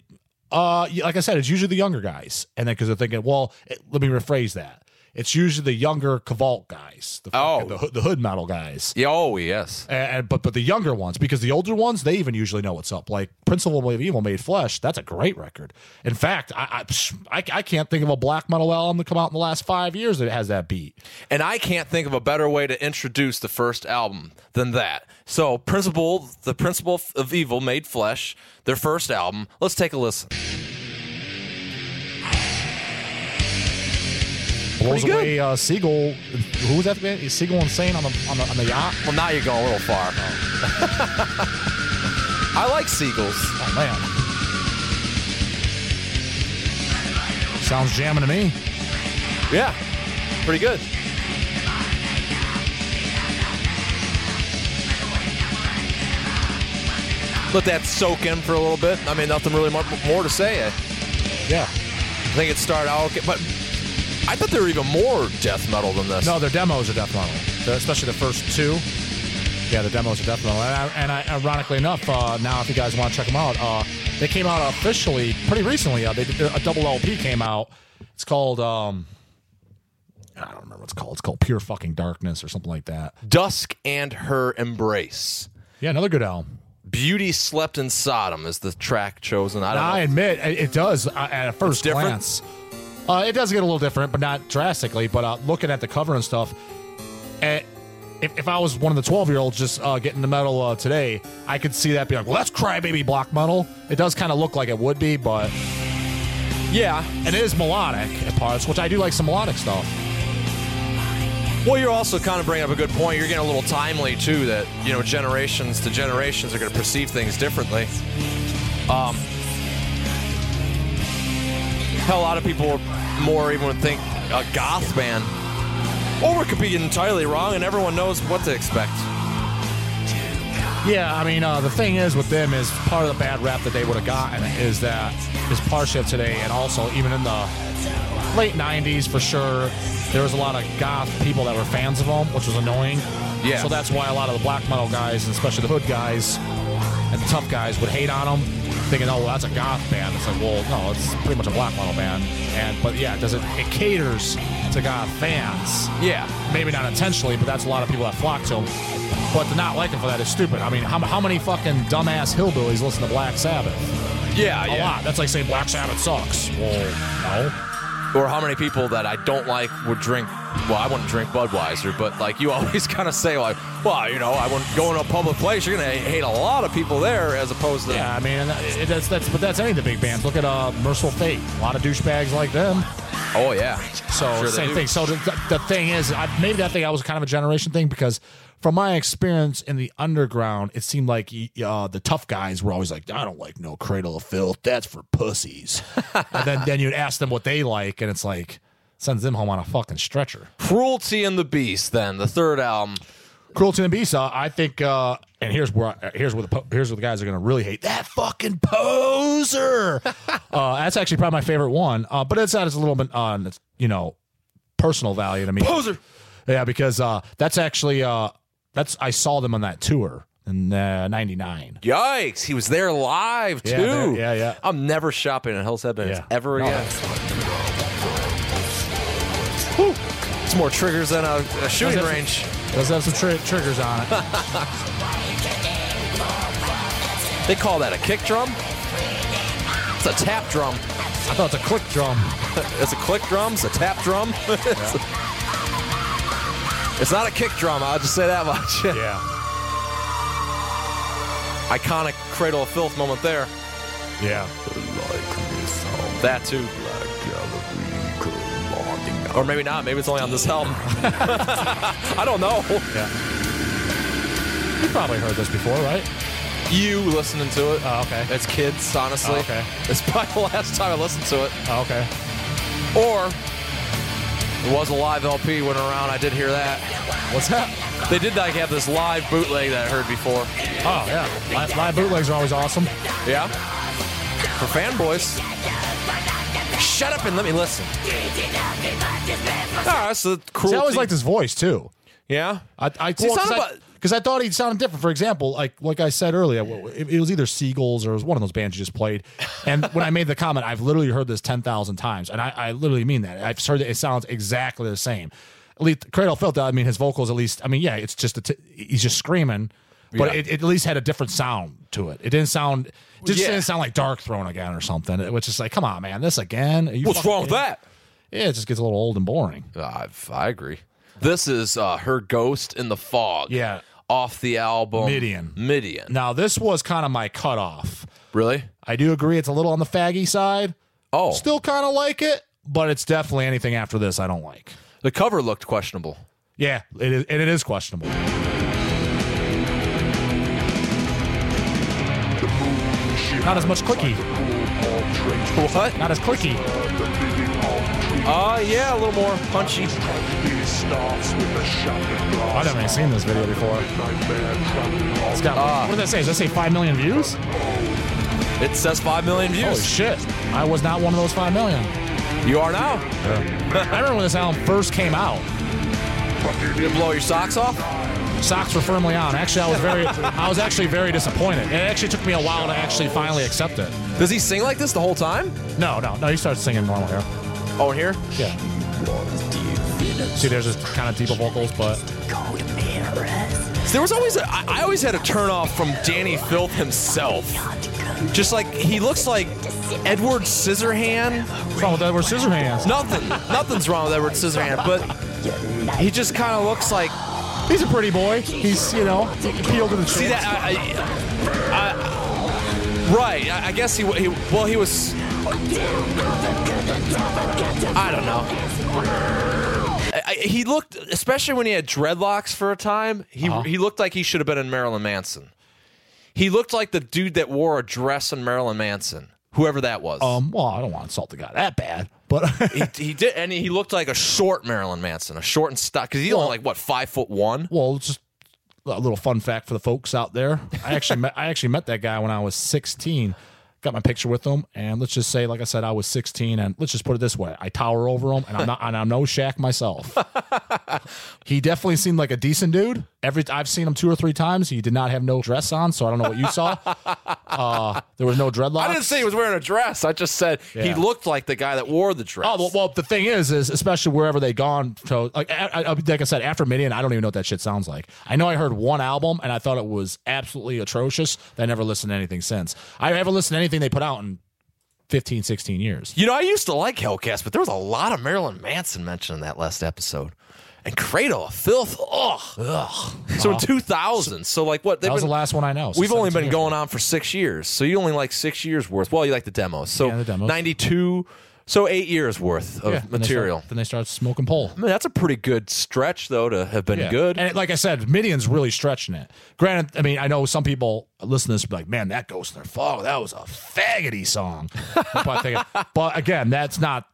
[SPEAKER 2] uh, yeah, like I said, it's usually the younger guys, and then because they're thinking, well, it, let me rephrase that. It's usually the younger Cavalt guys, the
[SPEAKER 1] Oh.
[SPEAKER 2] the, hood- the hood metal guys.
[SPEAKER 1] Yeah, oh, yes.
[SPEAKER 2] And, and- but but the younger ones, because the older ones, they even usually know what's up. Like Principle of Evil Made Flesh, that's a great record. In fact, I, I I I can't think of a black metal album to come out in the last five years that has that beat.
[SPEAKER 1] And I can't think of a better way to introduce the first album than that. So, Principle, the Principle of Evil Made Flesh, their first album. Let's take a listen.
[SPEAKER 2] Blows away uh, Siegel. Who was that band? Is Siegel Insane on the on the, on the yacht?
[SPEAKER 1] Well, now you're going a little far. I like Seagulls.
[SPEAKER 2] Oh man, sounds jamming to me.
[SPEAKER 1] Yeah, pretty good. Let that soak in for a little bit. I mean, nothing really more, more to say.
[SPEAKER 2] Yeah.
[SPEAKER 1] I think it started out okay, but I thought they were even more death metal than this.
[SPEAKER 2] No, their demos are death metal, They're- especially the first two. Yeah, the demos are death metal. And, I, and I, ironically enough, uh, now if you guys want to check them out, uh, they came out officially pretty recently. Uh, they did a double LP came out. It's called um, I don't remember what it's called. It's called Pure Fucking Darkness or something like that.
[SPEAKER 1] Dusk and Her Embrace.
[SPEAKER 2] Yeah, another good album.
[SPEAKER 1] Beauty Slept in Sodom is the track chosen. I don't
[SPEAKER 2] I admit it does uh, at a first glance. Uh, it does get a little different, but not drastically. But uh, looking at the cover and stuff, eh, if, if I was one of the twelve year olds just uh, getting the metal uh, today, I could see that being like, well, that's crybaby block metal. It does kind of look like it would be, but
[SPEAKER 1] Yeah.
[SPEAKER 2] and it is melodic at parts, which I do like some melodic stuff.
[SPEAKER 1] Well, you're also kind of bringing up a good point. You're getting a little timely too. That you know, generations to generations are going to perceive things differently. Um, hell, a lot of people more even would think a goth band, or we could be entirely wrong, and everyone knows what to expect.
[SPEAKER 2] Yeah, I mean, uh, the thing is with them is part of the bad rap that they would have gotten is that is partial today, and also even in the late '90s for sure, there was a lot of goth people that were fans of them, which was annoying.
[SPEAKER 1] Yeah.
[SPEAKER 2] So that's why a lot of the black metal guys, and especially the hood guys and the tough guys, would hate on them, thinking, "Oh, well, that's a goth band." It's like, well, no, it's pretty much a black metal band. And but yeah, does it? It caters to goth fans
[SPEAKER 1] Yeah,
[SPEAKER 2] maybe not intentionally, but that's a lot of people that flock to them. But to not like him for that is stupid. I mean, how, how many fucking dumbass hillbillies listen to Black Sabbath?
[SPEAKER 1] yeah,
[SPEAKER 2] A
[SPEAKER 1] yeah.
[SPEAKER 2] lot. That's like saying Black Sabbath sucks. Well, no.
[SPEAKER 1] Or how many people that I don't like would drink. Well, I wouldn't drink Budweiser, but like you always kind of say, like, well, you know, I wouldn't go into a public place. You're gonna hate a lot of people there, as opposed to
[SPEAKER 2] Yeah, I mean, that- it, that's that's but that's any of the big bands. Look at uh, Mercyful Fate. A lot of douchebags like them.
[SPEAKER 1] oh yeah.
[SPEAKER 2] So
[SPEAKER 1] Sure they
[SPEAKER 2] same
[SPEAKER 1] do.
[SPEAKER 2] thing. So the, the thing is, I, maybe that thing I was kind of a generation thing because from my experience in the underground, it seemed like uh, the tough guys were always like, "I don't like no Cradle of Filth. That's for pussies." and then then you'd ask them what they like, and it's like sends them home on a fucking stretcher.
[SPEAKER 1] Cruelty and the Beast. Then the third album.
[SPEAKER 2] Cruelty and the Beast. Uh, I think, uh, and here's where here's where the po- here's where the guys are gonna really hate that fucking poser. uh, that's actually probably my favorite one. Uh, but it's not as a little bit on its you know personal value to me.
[SPEAKER 1] Poser.
[SPEAKER 2] Yeah, because uh, that's actually uh, that's I saw them on that tour in uh, '99.
[SPEAKER 1] Yikes! He was there live too.
[SPEAKER 2] Yeah, yeah, yeah.
[SPEAKER 1] I'm never shopping at Hell's Head
[SPEAKER 2] Yeah.
[SPEAKER 1] ever
[SPEAKER 2] No.
[SPEAKER 1] Whew. It's more triggers than a, a shooting
[SPEAKER 2] Does it-
[SPEAKER 1] range.
[SPEAKER 2] Does have some tri- triggers on it.
[SPEAKER 1] They call that a kick drum. It's a tap drum.
[SPEAKER 2] I thought it's a click drum.
[SPEAKER 1] It's a click drum. It's a tap drum. it's, it's not a kick drum. I'll just say that much.
[SPEAKER 2] Yeah,
[SPEAKER 1] Iconic Cradle of Filth moment there.
[SPEAKER 2] yeah.
[SPEAKER 1] That too. Or maybe not. Maybe it's only on this album. I don't know.
[SPEAKER 2] Yeah. You probably heard this before, right?
[SPEAKER 1] You listening to it?
[SPEAKER 2] Oh, okay.
[SPEAKER 1] It's kids, honestly.
[SPEAKER 2] Oh, okay.
[SPEAKER 1] It's probably the last time I listened to it.
[SPEAKER 2] Oh, okay.
[SPEAKER 1] Or it was a live LP went around. I did hear that.
[SPEAKER 2] What's that?
[SPEAKER 1] They did like have this live bootleg that I heard before.
[SPEAKER 2] Oh, yeah. Live, live bootlegs are always awesome.
[SPEAKER 1] Yeah. For fanboys. Shut up and let me listen. Ah, that's the cruelty.
[SPEAKER 2] See, I always liked his voice, too.
[SPEAKER 1] Yeah.
[SPEAKER 2] I, I,
[SPEAKER 1] See, it sounded
[SPEAKER 2] because I,
[SPEAKER 1] about-
[SPEAKER 2] 'cause I thought he sounded different. For example, like like I said earlier, it, it was either Seagulls or it was one of those bands you just played. And when I made the comment, I've literally heard this ten thousand times, and I, I literally mean that. I've heard it, it sounds exactly the same. At least Cradle felt that. I mean, his vocals, at least. I mean, yeah, it's just a t- he's just screaming, but
[SPEAKER 1] Yeah.
[SPEAKER 2] it, it at least had a different sound to it. It didn't sound. It just
[SPEAKER 1] Yeah.
[SPEAKER 2] didn't sound like Darkthrone again or something. It was just like, come on, man, this again?
[SPEAKER 1] What's wrong with that?
[SPEAKER 2] Yeah, it just gets a little old and boring.
[SPEAKER 1] I, I agree. This is uh, her ghost in the fog.
[SPEAKER 2] Yeah.
[SPEAKER 1] Off the album
[SPEAKER 2] Midian.
[SPEAKER 1] Midian.
[SPEAKER 2] Now, this was kind of my cutoff.
[SPEAKER 1] Really?
[SPEAKER 2] I do agree it's a little on the faggy side.
[SPEAKER 1] Oh,
[SPEAKER 2] Still kind of like it, but it's definitely anything after this I don't like.
[SPEAKER 1] the cover looked questionable.
[SPEAKER 2] Yeah, it is, and it is questionable. Not as much clicky.
[SPEAKER 1] What?
[SPEAKER 2] Not as clicky.
[SPEAKER 1] Uh, yeah, a little more punchy.
[SPEAKER 2] I've never even seen this video before. It's got,
[SPEAKER 1] Ah.
[SPEAKER 2] what did that say? Does that say 5 million views?
[SPEAKER 1] It says 5 million
[SPEAKER 2] Holy
[SPEAKER 1] views.
[SPEAKER 2] shit. I was not one of those 5 million.
[SPEAKER 1] You are now.
[SPEAKER 2] I remember when this album first came out.
[SPEAKER 1] You blow your socks off?
[SPEAKER 2] Socks were firmly on. Actually, I was very, I was actually very disappointed. It actually took me a while to actually finally accept it.
[SPEAKER 1] Does he sing like this the whole time?
[SPEAKER 2] No, no, no. He started singing normal here.
[SPEAKER 1] Oh, here?
[SPEAKER 2] Yeah. See, there's just kind of deeper vocals, but
[SPEAKER 1] There was always a, I, I always had a turn off from Dani Filth himself. Just like he looks like Edward Scissorhand.
[SPEAKER 2] what's wrong with Edward Scissorhands?
[SPEAKER 1] Nothing, nothing wrong with Edward Scissorhand, but he just kind of looks like.
[SPEAKER 2] He's a pretty boy. He's, you know, appealed to the
[SPEAKER 1] See that? I, I, I, right. I, I guess he, he. Well, he was. I don't know. I, I- he looked, especially when he had dreadlocks for a time. He
[SPEAKER 2] Uh-huh.
[SPEAKER 1] he looked like he should have been in Marilyn Manson. He looked like the dude that wore a dress in Marilyn Manson, whoever that was.
[SPEAKER 2] Um, well, I don't want to insult the guy that bad, but
[SPEAKER 1] he, he did, and he looked like a short Marilyn Manson, a short and stock. Because he's only like what five foot one.
[SPEAKER 2] well, just a little fun fact for the folks out there. I actually met, I actually met that guy when I was 16. Got my picture with him, and let's just say, like I said, I was 16, and let's just put it this way: I tower over him, and I'm not, and I'm no Shaq myself. he definitely seemed like a decent dude. Every I've seen him two or three times. He did not have no dress on, so I don't know what you saw. Uh, there was no dreadlocks.
[SPEAKER 1] I didn't say he was wearing a dress. I just said he looked like the guy that wore the dress.
[SPEAKER 2] Oh well, well, the thing is, is especially wherever they gone. So, like, I, I, like I said, after Midian, I don't even know what that shit sounds like. I know I heard one album and I thought it was absolutely atrocious. I never listened to anything since. I haven't listened to anything they put out in 15, 16 years.
[SPEAKER 1] You know, I used to like Hellcast, but there was a lot of Marilyn Manson mentioned in that last episode. And Cradle of Filth, ugh. So in 2000, so like what?
[SPEAKER 2] That was the last one I know. so
[SPEAKER 1] We've only been going on for six years, so you only like six years worth. Well, you like the demos, so
[SPEAKER 2] Yeah, the demos.
[SPEAKER 1] 92, so eight years worth of
[SPEAKER 2] Yeah, then they
[SPEAKER 1] material.
[SPEAKER 2] start- Then they start smoking pole.
[SPEAKER 1] I mean, that's a pretty good stretch, though, to have been
[SPEAKER 2] Yeah.
[SPEAKER 1] good.
[SPEAKER 2] And it- like I said, Midian's really stretching it. Granted, I mean, I know some people listen to this and be like, man, that Ghost in Their Fog, that was a faggoty song. but, but again, that's not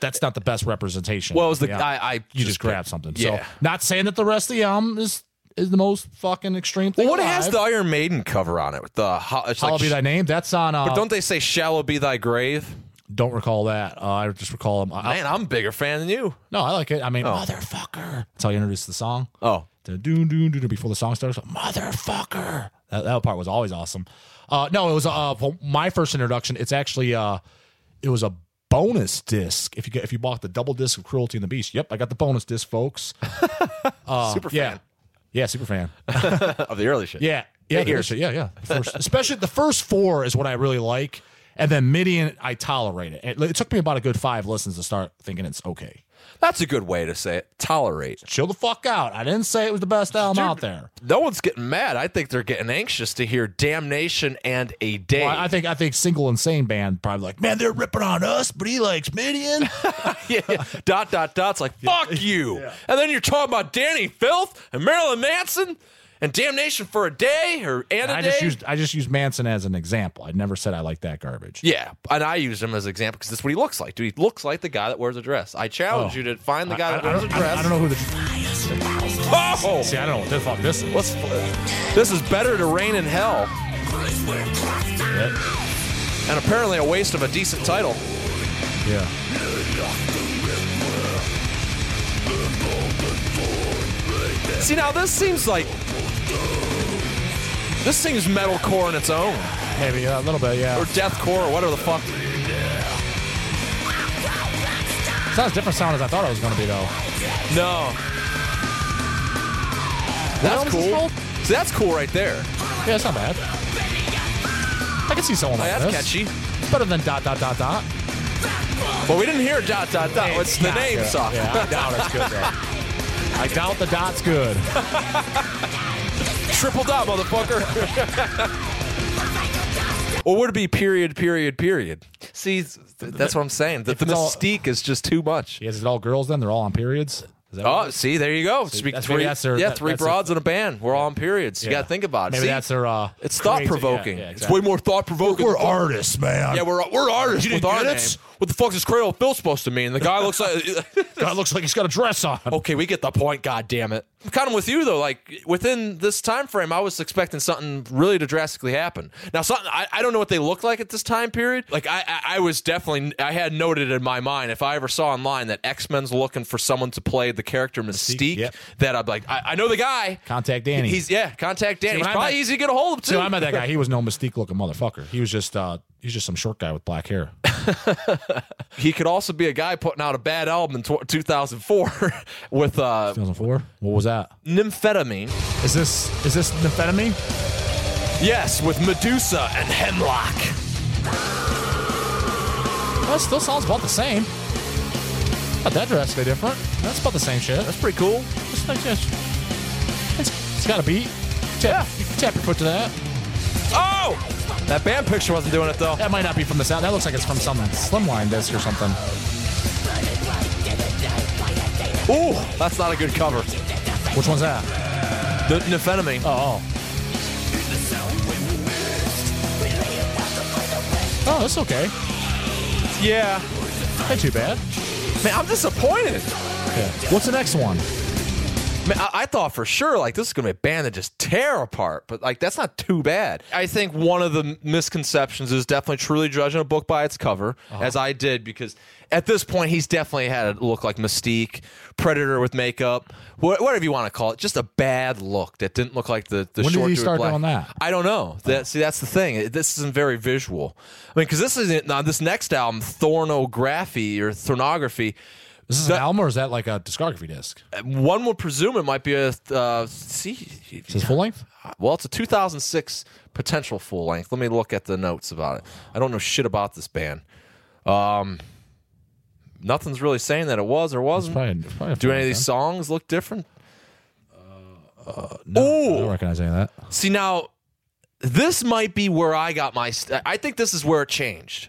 [SPEAKER 2] that's not the best representation.
[SPEAKER 1] Well, it was the-
[SPEAKER 2] Yeah.
[SPEAKER 1] I- I
[SPEAKER 2] you
[SPEAKER 1] just
[SPEAKER 2] just grab something.
[SPEAKER 1] yeah.
[SPEAKER 2] So not saying that the rest of the album is is the most fucking extreme thing.
[SPEAKER 1] well, what has
[SPEAKER 2] alive.
[SPEAKER 1] the Iron Maiden cover on it? With the ho- it's
[SPEAKER 2] Hallowed
[SPEAKER 1] like,
[SPEAKER 2] be thy name? That's on. Uh,
[SPEAKER 1] but don't they say "Shallow be thy grave"?
[SPEAKER 2] Don't recall that. Uh, I just recall him. I,
[SPEAKER 1] Man, I'm a bigger fan than you.
[SPEAKER 2] no, I like it. I mean, motherfucker. That's how you introduce the song.
[SPEAKER 1] Oh,
[SPEAKER 2] The doon doon doon before the song starts. Motherfucker. That, that part was always awesome. Uh, no, it was uh for my first introduction. It's actually uh it was a bonus disc. If you get if you bought the double disc of Cruelty and the Beast. Yep, I got the bonus disc, folks.
[SPEAKER 1] super
[SPEAKER 2] Yeah.
[SPEAKER 1] fan
[SPEAKER 2] Yeah, super fan.
[SPEAKER 1] of the early shit.
[SPEAKER 2] Yeah. Yeah,
[SPEAKER 1] Eight
[SPEAKER 2] the
[SPEAKER 1] years.
[SPEAKER 2] first- yeah, yeah. The First, especially the first four is what I really like. And then Midian, I tolerate it. It, it took me about a good five listens to start thinking it's okay.
[SPEAKER 1] That's a good way to say it. Tolerate.
[SPEAKER 2] Chill the fuck out. I didn't say it was the best album out there.
[SPEAKER 1] No one's getting mad. I think they're getting anxious to hear "Damnation" and "A Day."
[SPEAKER 2] Well, I think I think single insane band probably like, man, they're ripping on us, but he likes Midian.
[SPEAKER 1] yeah, yeah. dot dot dot's like fuck you, and then you're talking about Dani Filth and Marilyn Manson and "Damnation" for a day or and a
[SPEAKER 2] I
[SPEAKER 1] day.
[SPEAKER 2] just used I just used Manson as an example. I never said I like that garbage.
[SPEAKER 1] yeah, and I used him as an example because that's what he looks like. Dude, he looks like the guy that wears a dress. I challenge
[SPEAKER 2] Oh.
[SPEAKER 1] you to find the guy
[SPEAKER 2] I,
[SPEAKER 1] that
[SPEAKER 2] I
[SPEAKER 1] wears a
[SPEAKER 2] don't,
[SPEAKER 1] dress.
[SPEAKER 2] I, I don't know who the.
[SPEAKER 1] Oh,
[SPEAKER 2] See, I don't know what the fuck this is.
[SPEAKER 1] Let's, this is better to reign in hell,
[SPEAKER 2] Yeah.
[SPEAKER 1] and apparently a waste of a decent title.
[SPEAKER 2] yeah.
[SPEAKER 1] See, now this seems like this seems metalcore in its own,
[SPEAKER 2] Maybe a little bit. Yeah.
[SPEAKER 1] or deathcore, or whatever the fuck.
[SPEAKER 2] It's not as different sound as I thought it was going to be, though.
[SPEAKER 1] No, that's
[SPEAKER 2] is
[SPEAKER 1] cool. See, that's cool right there.
[SPEAKER 2] Yeah, it's not bad. I can see someone
[SPEAKER 1] Oh,
[SPEAKER 2] like
[SPEAKER 1] that's
[SPEAKER 2] this.
[SPEAKER 1] catchy.
[SPEAKER 2] It's better than dot dot dot dot.
[SPEAKER 1] But we didn't hear dot dot dot. What's the name
[SPEAKER 2] good.
[SPEAKER 1] song?
[SPEAKER 2] Yeah, I doubt it's good though. I doubt the dot's good.
[SPEAKER 1] Triple dot, motherfucker. or would it be period, period, period? See, that's what I'm saying. The, the
[SPEAKER 2] it's all-
[SPEAKER 1] mystique is just too much.
[SPEAKER 2] Yeah, is it all girls then? They're all on periods?
[SPEAKER 1] Oh, see, there you go. Speak
[SPEAKER 2] that's-
[SPEAKER 1] three,
[SPEAKER 2] that's their-
[SPEAKER 1] yeah,
[SPEAKER 2] that-
[SPEAKER 1] three
[SPEAKER 2] that's
[SPEAKER 1] broads in a band. We're all on periods. You
[SPEAKER 2] Yeah.
[SPEAKER 1] got to think about it.
[SPEAKER 2] Maybe
[SPEAKER 1] See,
[SPEAKER 2] that's their uh
[SPEAKER 1] it's thought provoking.
[SPEAKER 2] yeah, yeah,
[SPEAKER 1] It's way more thought provoking.
[SPEAKER 2] We're artists, man.
[SPEAKER 1] Yeah, we're we're artists
[SPEAKER 2] You
[SPEAKER 1] with
[SPEAKER 2] didn't
[SPEAKER 1] our
[SPEAKER 2] get
[SPEAKER 1] name.
[SPEAKER 2] it?
[SPEAKER 1] What the fuck is Cradle of Phil supposed to mean? The guy looks like.
[SPEAKER 2] guy looks like he's got a dress on.
[SPEAKER 1] okay, we get the point. God damn it. I'm kind of with you though. Like within this time frame, I was expecting something really to drastically happen. Now, something I, I don't know what they look like at this time period. Like I, I I was definitely I had noted in my mind if I ever saw online that X Men's looking for someone to play the character Mystique,
[SPEAKER 2] yep.
[SPEAKER 1] that I'd be like I, I know the guy.
[SPEAKER 2] Contact Dani.
[SPEAKER 1] He's yeah, contact Dani.
[SPEAKER 2] when
[SPEAKER 1] He's probably
[SPEAKER 2] met-
[SPEAKER 1] easy to get a hold of too.
[SPEAKER 2] so I met that guy. He was no mystique looking motherfucker. He was just uh he's just some short guy with black hair.
[SPEAKER 1] he could also be a guy putting out a bad album in tw 2004 with uh,
[SPEAKER 2] 2004. What was that?
[SPEAKER 1] nymphetamine.
[SPEAKER 2] Is this is this amphetamine?
[SPEAKER 1] Yes, with Medusa and Hemlock.
[SPEAKER 2] That still sounds about the same. Not that drastically different. That's about the same shit.
[SPEAKER 1] That's pretty cool.
[SPEAKER 2] It's, like, it's, it's, got a beat. Tap, you tap your foot to that.
[SPEAKER 1] Oh! That band picture wasn't doing it though.
[SPEAKER 2] That might not be from the sound. That looks like it's from some Slimline disc or something.
[SPEAKER 1] Ooh, that's not a good cover.
[SPEAKER 2] Which one's that?
[SPEAKER 1] The nymphetamine.
[SPEAKER 2] Oh, oh. Oh, that's okay.
[SPEAKER 1] Yeah.
[SPEAKER 2] Ain't too bad.
[SPEAKER 1] Man, I'm disappointed.
[SPEAKER 2] Yeah. What's the next one?
[SPEAKER 1] Man, I, I thought for sure like this is gonna be a band that just tear apart, but like that's not too bad. I think one of the misconceptions is definitely truly judging a book by its cover, uh-huh. as I did, because at this point he's definitely had a look like Mystique, Predator with makeup, wha- whatever you want to call it, just a bad look that didn't look like the the
[SPEAKER 2] When did
[SPEAKER 1] short
[SPEAKER 2] he
[SPEAKER 1] dude
[SPEAKER 2] start
[SPEAKER 1] black.
[SPEAKER 2] doing that?
[SPEAKER 1] I don't know. Oh. That see, that's the thing. This isn't very visual. I mean, because this isn't now. This next album, Thornography or Thornography.
[SPEAKER 2] Is this an album or is that like a discography disc?
[SPEAKER 1] One would presume it might be a uh, see.
[SPEAKER 2] Is this full length?
[SPEAKER 1] Well, it's a 2006 potential full length. Let me look at the notes about it. I don't know shit about this band. Um, nothing's really saying that it was or wasn't.
[SPEAKER 2] Probably, probably
[SPEAKER 1] Do any of these songs look different?
[SPEAKER 2] I don't recognize any of that.
[SPEAKER 1] See now, this might be where I got my. St- I think this is where it changed.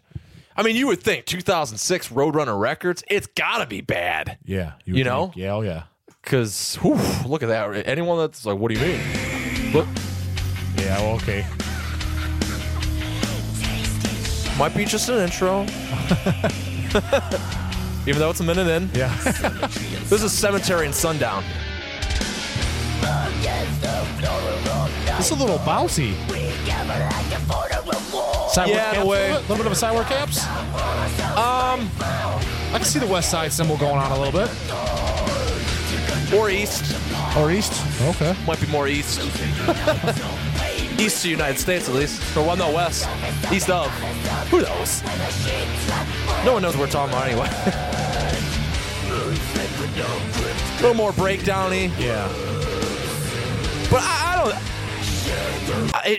[SPEAKER 1] I mean, you would think 2006 Roadrunner Records. It's got to be bad
[SPEAKER 2] Yeah.
[SPEAKER 1] You
[SPEAKER 2] would
[SPEAKER 1] know?
[SPEAKER 2] think. Yeah, oh yeah.
[SPEAKER 1] because look at that. Anyone that's like, what do you mean? Look,
[SPEAKER 2] Yeah, well, okay.
[SPEAKER 1] might be just an intro. Even though it's a minute in.
[SPEAKER 2] Yeah.
[SPEAKER 1] This is Cemetery and Sundown.
[SPEAKER 2] it's a little bouncy. Sideward
[SPEAKER 1] Yeah, in a
[SPEAKER 2] caps
[SPEAKER 1] way.
[SPEAKER 2] A little, bit? of a sideward caps?
[SPEAKER 1] Um,
[SPEAKER 2] I can see the west side symbol going on a little bit.
[SPEAKER 1] or east.
[SPEAKER 2] Or east. Okay.
[SPEAKER 1] Might be more east. east to United States, at least. Or well, no, west. East of. Who knows? No one knows what we're talking about anyway. A little more breakdowny.
[SPEAKER 2] Yeah.
[SPEAKER 1] But I, I don't.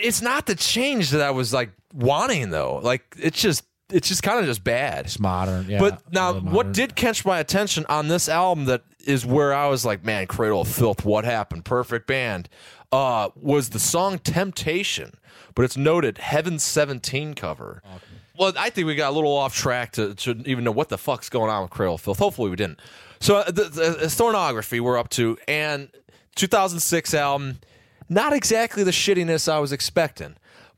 [SPEAKER 1] It's not the change that I was like wanting though. Like it's just it's just kind of just bad.
[SPEAKER 2] It's modern. Yeah.
[SPEAKER 1] But now,
[SPEAKER 2] Really
[SPEAKER 1] what did catch my attention on this album that is where I was like, man, Cradle of Filth, what happened? Perfect band. Uh, was the song Temptation, but it's noted Heaven 17 cover. Well, I think we got a little off track to, to even know what the fuck's going on with Cradle of Filth. Hopefully, we didn't. So, uh, the, the, the Thornography we're up to, and 2006 album, not exactly the shittiness I was expecting.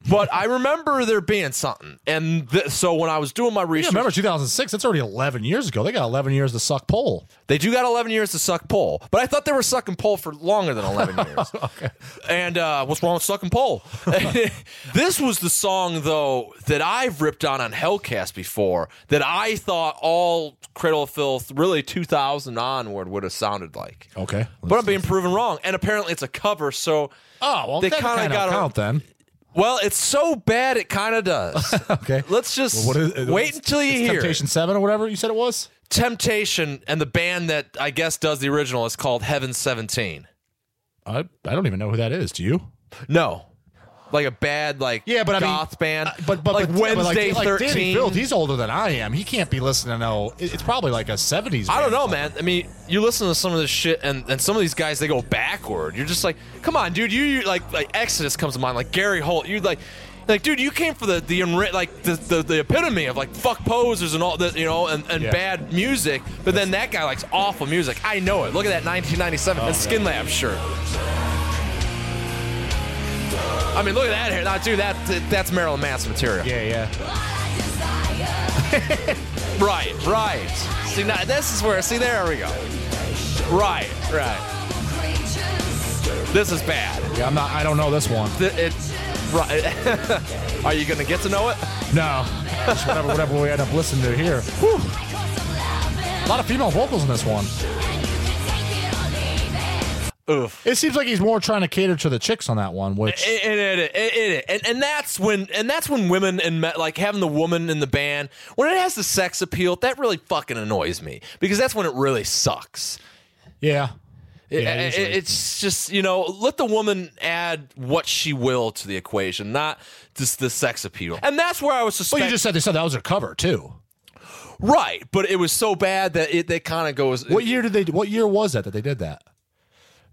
[SPEAKER 1] But I remember there being something. And th- so when I was doing my
[SPEAKER 2] Yeah,
[SPEAKER 1] research,
[SPEAKER 2] remember 2006? That's already 11 years ago. They got 11 years to suck pole.
[SPEAKER 1] They do got 11 years to suck pole, but I thought they were sucking pole for longer than 11 years. And uh, what's wrong with sucking pole? this was the song, though, that I've ripped on on Hellcast before that I thought all Cradle of Filth, really 2000 onward, would have sounded like.
[SPEAKER 2] Okay.
[SPEAKER 1] But I'm being proven wrong. And apparently it's a cover, so.
[SPEAKER 2] Oh, well,
[SPEAKER 1] They kinda gotta-
[SPEAKER 2] count then.
[SPEAKER 1] Well, it's so bad it kind of does.
[SPEAKER 2] Okay.
[SPEAKER 1] Let's just
[SPEAKER 2] What is- uh,
[SPEAKER 1] wait until you hear. it.
[SPEAKER 2] Temptation 7 or whatever you said it was?
[SPEAKER 1] Temptation and the band that I guess does the original is called Heaven 17.
[SPEAKER 2] I, I don't even know who that is. Do you?
[SPEAKER 1] No. Like a bad like
[SPEAKER 2] Yeah, but I mean,
[SPEAKER 1] goth band.
[SPEAKER 2] uh, but but
[SPEAKER 1] like
[SPEAKER 2] but, yeah, but
[SPEAKER 1] Wednesday
[SPEAKER 2] like, like Danny
[SPEAKER 1] 13.
[SPEAKER 2] He's older than I am. He can't be listening to no. It's probably like a 70s.
[SPEAKER 1] I don't know, man. I mean, you listen to some of this shit, and, and some of these guys they go backward. You're just like, come on, dude. You, you like like Exodus comes to mind, like Gary Holt. You like. Like, dude, you came for the the like the, the the epitome of like fuck posers and all that, you know, and, and
[SPEAKER 2] Yeah.
[SPEAKER 1] bad music. But then that guy likes awful music. I know it. Look at that 1997
[SPEAKER 2] Oh,
[SPEAKER 1] Skinlab shirt. I mean, look at that hair. Now, dude, that that's Marilyn Manson material.
[SPEAKER 2] Yeah, yeah.
[SPEAKER 1] Right, right. See, now this is where. See, there we go. Right, right. This is bad.
[SPEAKER 2] Yeah, I'm not. I don't know this one.
[SPEAKER 1] Th- It's right. Are you gonna get to know it?
[SPEAKER 2] No. Just whatever, whatever we end up listening to here. Whew. A lot of female vocals in this one.
[SPEAKER 1] Oof.
[SPEAKER 2] It seems like he's more trying to cater to the chicks on that one, which
[SPEAKER 1] And, and, and, and, and, and that's when and that's when women and like having the woman in the band when it has the sex appeal that really fucking annoys me because that's when it really sucks.
[SPEAKER 2] yeah. Yeah,
[SPEAKER 1] it- it's just you know let the woman add what she will to the equation, not just the sex appeal. And that's where I was
[SPEAKER 2] Well, you just said they said that was their cover too.
[SPEAKER 1] right, but it was so bad that it that kind of goes.
[SPEAKER 2] What year did they? What year was that that they did that?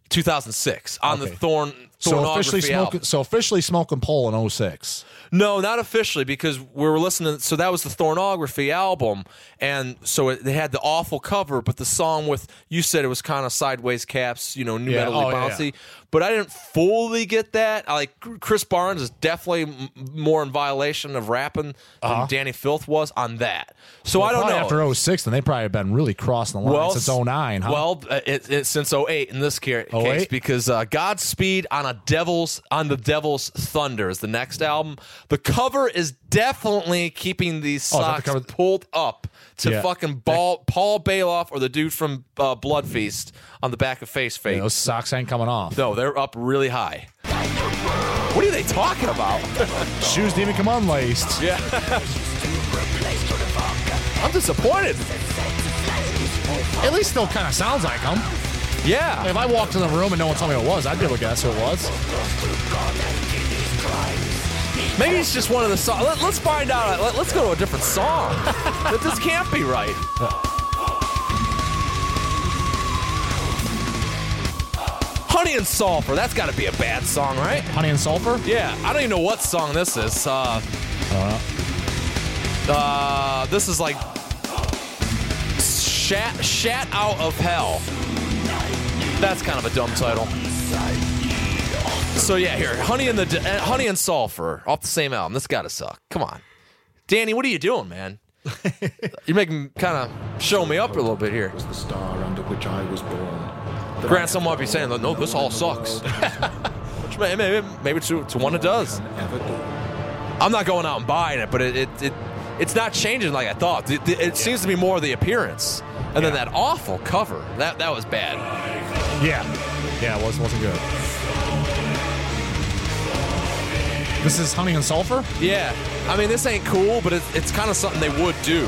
[SPEAKER 1] 2006 on the Thorn.
[SPEAKER 2] So officially
[SPEAKER 1] Thornography
[SPEAKER 2] smoking.
[SPEAKER 1] album.
[SPEAKER 2] So officially smoking pole in 06.
[SPEAKER 1] No, not officially because we were listening. So that was the Thornography album, and so it, they had the awful cover, but the song with you said it was kind of sideways caps, you know, new
[SPEAKER 2] Yeah,
[SPEAKER 1] metally
[SPEAKER 2] oh, yeah,
[SPEAKER 1] bouncy. But I didn't fully get that. I like Chris Barnes is definitely m- more in violation of rapping than Dani Filth was on that. So I don't
[SPEAKER 2] Uh-huh.
[SPEAKER 1] Know.
[SPEAKER 2] After 06, then they probably have been really crossing the line since 09, huh?
[SPEAKER 1] Well, uh, it, it, since 08 in this ca- case,
[SPEAKER 2] 08?
[SPEAKER 1] because uh, Godspeed on a Devil's on the Devil's Thunder is the next album. The cover is definitely keeping these
[SPEAKER 2] Oh, the
[SPEAKER 1] socks
[SPEAKER 2] cover?
[SPEAKER 1] pulled up to
[SPEAKER 2] Yeah.
[SPEAKER 1] fucking ball, Paul Baloff or the dude from uh, Blood Feast on the back of Face Fate.
[SPEAKER 2] Yeah, those socks ain't coming off.
[SPEAKER 1] no, they're up really high. What are they talking about?
[SPEAKER 2] Shoes didn't even come unlaced.
[SPEAKER 1] yeah. I'm disappointed.
[SPEAKER 2] At least still kind of sounds like them.
[SPEAKER 1] Yeah.
[SPEAKER 2] If I walked in the room and no one told me it was, I'd be able to guess who it was.
[SPEAKER 1] Maybe it's just one of the songs. Let, us find out. Let, us go to a different song. That this can't be right. Honey and Sulfur. That's got to be a bad song, right?
[SPEAKER 2] Honey and sulfur.
[SPEAKER 1] Yeah. I don't even know what song this is. Uh, uh, this is like Shat, Shat Out of Hell. That's kind of a dumb title. So yeah, here, Honey and the uh, Honey and Sulfur off the same album. This gotta suck. Come on, Dani, what are you doing, man? You're making kind of show me up a little bit here.
[SPEAKER 3] was the star under which I was born. That
[SPEAKER 1] Grant,
[SPEAKER 3] I
[SPEAKER 1] someone might be saying, "No, this all sucks." Which may- maybe, maybe to, it's one it does.
[SPEAKER 3] can ever do.
[SPEAKER 1] I'm not going out and buying it, but it, it, it it's not changing like I thought. It, it- it seems to be more the appearance, and then that awful cover. That that was bad.
[SPEAKER 2] Yeah. Yeah, it was, wasn't good. This is Honey and Sulfur?
[SPEAKER 1] Yeah, I mean this ain't cool, but it's it's kind of something they would do.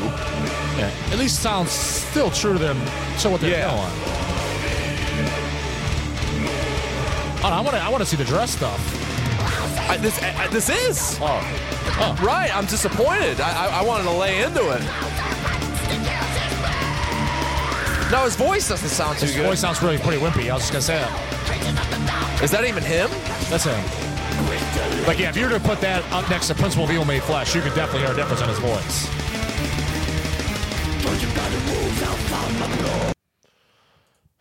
[SPEAKER 2] Yeah. At least sounds still true to them, to what they're
[SPEAKER 1] Yeah.
[SPEAKER 2] doing. Oh, I want to I want to see the dress stuff.
[SPEAKER 1] I, this I, this is
[SPEAKER 2] Oh.
[SPEAKER 1] right. I'm disappointed. I, I I wanted to lay into it. No, his voice doesn't sound too
[SPEAKER 2] His
[SPEAKER 1] good.
[SPEAKER 2] voice sounds really pretty wimpy. I was just gonna say that.
[SPEAKER 1] Is that even him?
[SPEAKER 2] That's him. Like, yeah, if you were to put that up next to Principle of Evil Made Flesh, you could definitely hear a difference in his voice.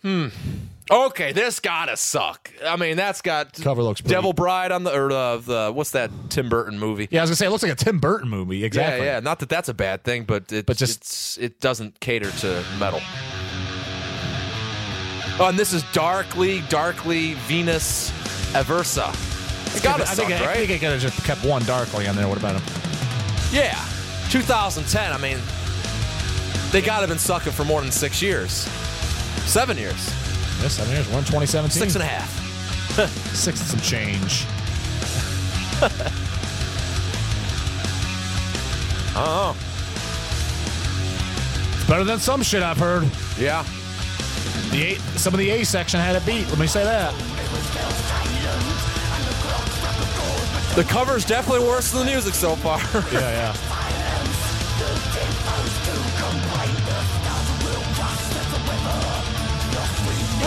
[SPEAKER 2] Hmm.
[SPEAKER 1] Okay, this gotta suck. I mean, that's got
[SPEAKER 2] Cover looks pretty-
[SPEAKER 1] Devil Bride on the or the, the what's that Tim Burton movie?
[SPEAKER 2] Yeah, I was gonna say it looks like a Tim Burton movie. Exactly.
[SPEAKER 1] Yeah, yeah. Not that that's a bad thing, but it,
[SPEAKER 2] But just-
[SPEAKER 1] it doesn't cater to metal. Oh, and this is Darkly, Darkly Venus Aversa. It's gotta
[SPEAKER 2] I
[SPEAKER 1] suck,
[SPEAKER 2] think, I
[SPEAKER 1] right?
[SPEAKER 2] think it could have just kept one darkly on there. Would have been.
[SPEAKER 1] yeah, 2010. I mean, they gotta have been sucking for more than six years, seven years,
[SPEAKER 2] Yeah, seven years. One 2017.
[SPEAKER 1] six and a half.
[SPEAKER 2] Six and some change.
[SPEAKER 1] Oh,
[SPEAKER 2] It's better than some shit I've heard.
[SPEAKER 1] yeah.
[SPEAKER 2] The A, some of the A section had a beat. Let me say that.
[SPEAKER 1] The cover's definitely worse than the music so far.
[SPEAKER 2] Yeah, yeah.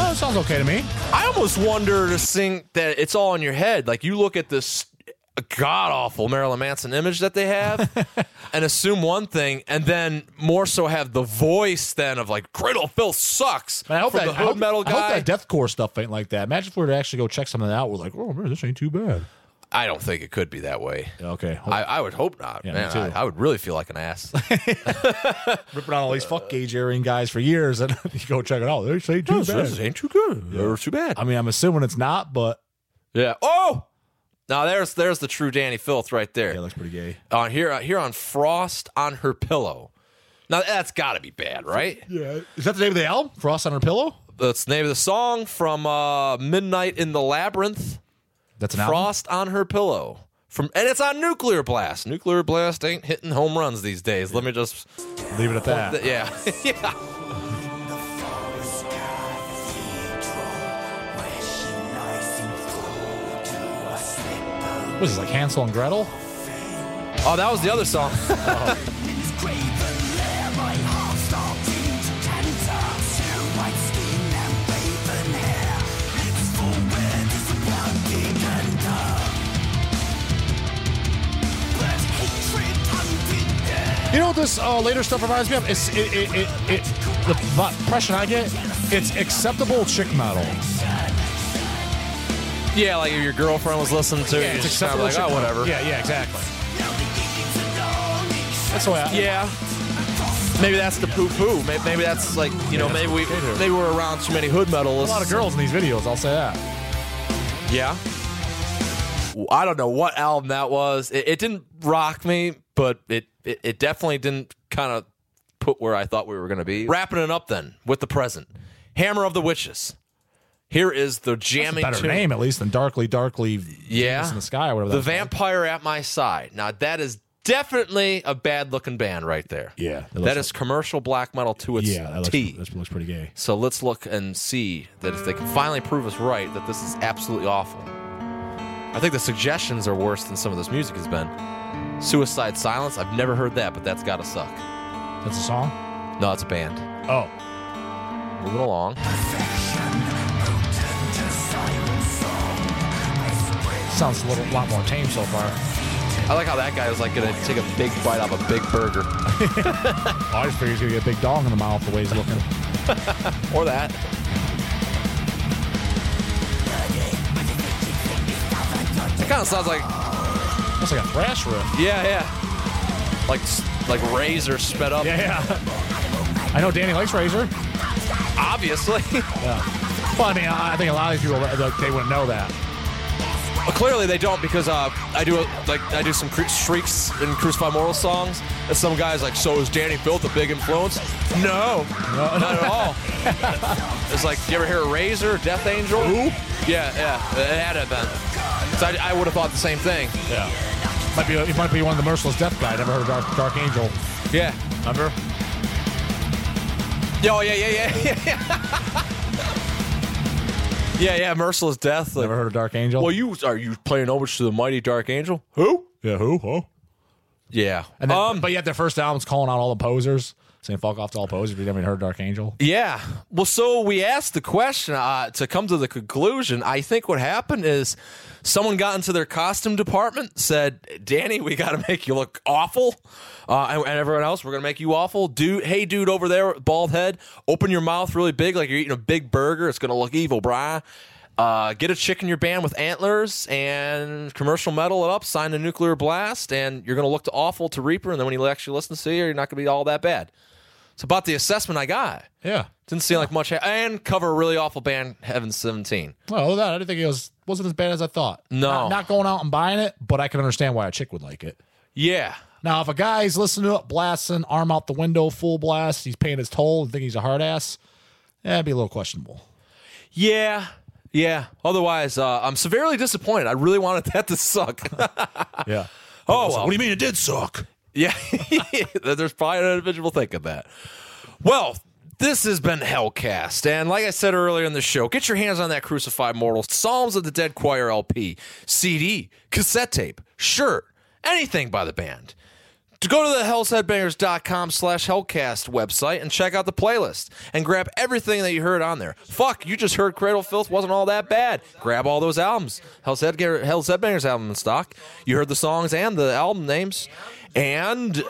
[SPEAKER 2] Oh, it sounds okay to me.
[SPEAKER 1] I almost wonder to think that it's all in your head. Like you look at this god awful Marilyn Manson image that they have and assume one thing, and then more so have the voice then of like Cradle of Filth sucks.
[SPEAKER 2] Man, I hope that
[SPEAKER 1] the hood
[SPEAKER 2] hope,
[SPEAKER 1] metal
[SPEAKER 2] I hope
[SPEAKER 1] guy.
[SPEAKER 2] that deathcore stuff ain't like that. Imagine if we were to actually go check something out. We're like, oh man, this ain't too bad.
[SPEAKER 1] I don't think it could be that way.
[SPEAKER 2] Okay,
[SPEAKER 1] I, I would hope not.
[SPEAKER 2] Yeah, me
[SPEAKER 1] Man,
[SPEAKER 2] too.
[SPEAKER 1] I, I would really feel like an ass.
[SPEAKER 2] ripping on all these fuck gauge earring guys for years, and you go check it out. They say too bad.
[SPEAKER 1] this ain't too good. Or too bad.
[SPEAKER 2] I mean, I'm assuming it's not, but
[SPEAKER 1] yeah. Oh, now there's there's the true Dani Filth right there.
[SPEAKER 2] yeah, it looks pretty gay.
[SPEAKER 1] on here uh, here on Frost on her pillow. Now that's got to be bad, right?
[SPEAKER 2] Yeah, is that the name of the album? Frost on her pillow.
[SPEAKER 1] That's the name of the song from uh, Midnight in the Labyrinth.
[SPEAKER 2] That's an album.
[SPEAKER 1] Frost on her pillow. From and it's on Nuclear Blast. Nuclear Blast ain't hitting home runs these days. Let me just
[SPEAKER 2] Leave it at that.
[SPEAKER 1] yeah yeah.
[SPEAKER 2] What is this like Hansel and Gretel?
[SPEAKER 1] Oh, that was the other song.
[SPEAKER 2] You oh. This uh, later stuff reminds me of? It's it, it, it, it the impression I get. It's acceptable chick metal.
[SPEAKER 1] yeah, like if your girlfriend was listening to it,
[SPEAKER 2] it's
[SPEAKER 1] just like oh whatever.
[SPEAKER 2] Yeah, yeah, exactly. That's the way. I,
[SPEAKER 1] Yeah. Maybe that's the poo poo. Maybe, maybe that's like you know maybe we maybe we're around too many hood metalists.
[SPEAKER 2] A lot of girls in these videos. I'll say that.
[SPEAKER 1] Yeah. I don't know what album that was. It, it didn't rock me, but it, it, it definitely didn't kind of put where I thought we were going to be. Wrapping it up then with the present Hammer of the Witches. Here is the jamming
[SPEAKER 2] Better
[SPEAKER 1] tune.
[SPEAKER 2] name at least than Darkly, Darkly.
[SPEAKER 1] Yeah.
[SPEAKER 2] Venus in the sky, or whatever.
[SPEAKER 1] The
[SPEAKER 2] that's called.
[SPEAKER 1] Vampire at My Side. Now, that is definitely a bad looking band right there.
[SPEAKER 2] Yeah, that
[SPEAKER 1] That is commercial black metal to its
[SPEAKER 2] Yeah, that looks,
[SPEAKER 1] T.
[SPEAKER 2] that looks pretty gay.
[SPEAKER 1] So let's look and see that if they can finally prove us right that this is absolutely awful. I think the suggestions are worse than some of this music has been. Suicide Silence, I've never heard that, but that's gotta suck.
[SPEAKER 2] That's a song.
[SPEAKER 1] No, it's a band.
[SPEAKER 2] Oh,
[SPEAKER 1] Moving along.
[SPEAKER 2] sounds a little lot more tame so far.
[SPEAKER 1] I like how that guy is like gonna take a big bite off a big burger.
[SPEAKER 2] I just figured he's gonna get a big dong in the mouth the way he's looking.
[SPEAKER 1] or that. Kind of sounds like
[SPEAKER 2] That's like a thrash riff.
[SPEAKER 1] yeah, yeah. Like like Razor sped up.
[SPEAKER 2] Yeah, yeah. I know Danny likes Razor.
[SPEAKER 1] Obviously.
[SPEAKER 2] Yeah. Well, I mean, I I think a lot of people they wouldn't know that.
[SPEAKER 1] Well, clearly they don't because uh, I do a, like I do some shrieks in Crucify Moral songs, and some guys like, so is Dani Filth a big influence? No, no. not at all. it's like, you ever hear a Razor, Death Angel? Who? Yeah, yeah, it had been. So I, I would have thought the same thing.
[SPEAKER 2] Yeah. Might be he might be one of the merciless death guy. Never heard of Dark, Dark Angel.
[SPEAKER 1] Yeah.
[SPEAKER 2] Remember?
[SPEAKER 1] Oh yeah, yeah, yeah, yeah. Yeah, yeah, merciless death. Like,
[SPEAKER 2] Never heard of Dark Angel?
[SPEAKER 1] well, you are you playing homage to the mighty Dark Angel? Who?
[SPEAKER 2] yeah, who? Huh?
[SPEAKER 1] Yeah.
[SPEAKER 2] And then,
[SPEAKER 1] um,
[SPEAKER 2] but yet their first album's calling out all the posers, saying "fuck off to all posers." If you never even heard Dark Angel?
[SPEAKER 1] Yeah. Well, so we asked the question uh, to come to the conclusion. I think what happened is someone got into their costume department, said, "Dani, we got to make you look awful," uh, and, and everyone else, we're gonna make you awful. Dude, hey, dude, over there, bald head, open your mouth really big, like you're eating a big burger. It's gonna look evil, brah. Uh, get a chick in your band with antlers and commercial metal it up, sign a nuclear blast, and you're going to look to awful to Reaper. And then when he actually listens to you, you're not going to be all that bad. It's about the assessment I got.
[SPEAKER 2] Yeah.
[SPEAKER 1] Didn't seem like much. And cover a really awful band, Heaven 17.
[SPEAKER 2] Well, that, I didn't think it was wasn't as bad as I thought.
[SPEAKER 1] No.
[SPEAKER 2] not, not going out and buying it, but I can understand why a chick would like it.
[SPEAKER 1] Yeah.
[SPEAKER 2] Now, if a guy's listening to it, blasting, arm out the window, full blast, he's paying his toll and think he's a hard ass, it'd be a little questionable.
[SPEAKER 1] Yeah. Yeah. Otherwise, uh, I'm severely disappointed. I really wanted that to suck.
[SPEAKER 2] Yeah.
[SPEAKER 1] oh, well.
[SPEAKER 2] What do you mean it did suck?
[SPEAKER 1] Yeah, there's probably an individual thinking that. Well, this has been Hellcast, and like I said earlier in the show, get your hands on that Crucified Mortal Psalms of the Dead Choir LP, CD, cassette tape, shirt, anything by the band. To go to the hellsheadbangers.com slash hellcast website and check out the playlist and grab everything that you heard on there. Fuck, you just heard Cradle Filth wasn't all that bad. Grab all those albums. Hell's, Head, Hell's Headbangers album in stock. You heard the songs and the album names. And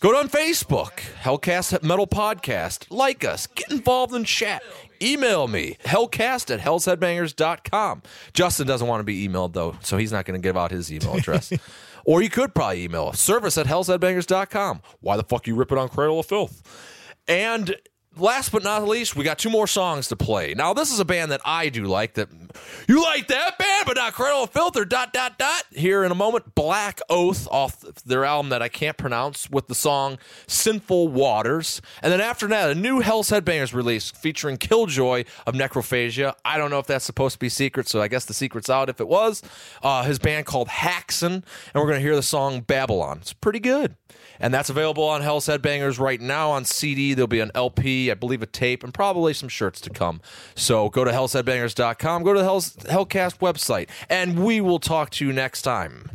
[SPEAKER 1] go on Facebook, Hellcast Metal Podcast. Like us. Get involved in chat. Email me, hellcast at hellsheadbangers.com. Justin doesn't want to be emailed, though, so he's not going to give out his email address. or you could probably email us, service at hellsheadbangers.com. Why the fuck you rip it on Cradle of Filth? And last but not least, we got two more songs to play. Now, this is a band that I do like. That you like that band, but not Cradle of Filth or dot dot dot. Here in a moment, Black Oath off their album that I can't pronounce with the song "Sinful Waters," and then after that, a new Hell's Headbangers release featuring Killjoy of Necrophagia. I don't know if that's supposed to be secret, so I guess the secret's out. If it was, uh, his band called Haxxan, and we're gonna hear the song Babylon. It's pretty good. And that's available on Hell's Headbangers right now on CD. There'll be an LP, I believe a tape, and probably some shirts to come. So go to hellsheadbangers.com, go to the Hell's, Hellcast website, and we will talk to you next time.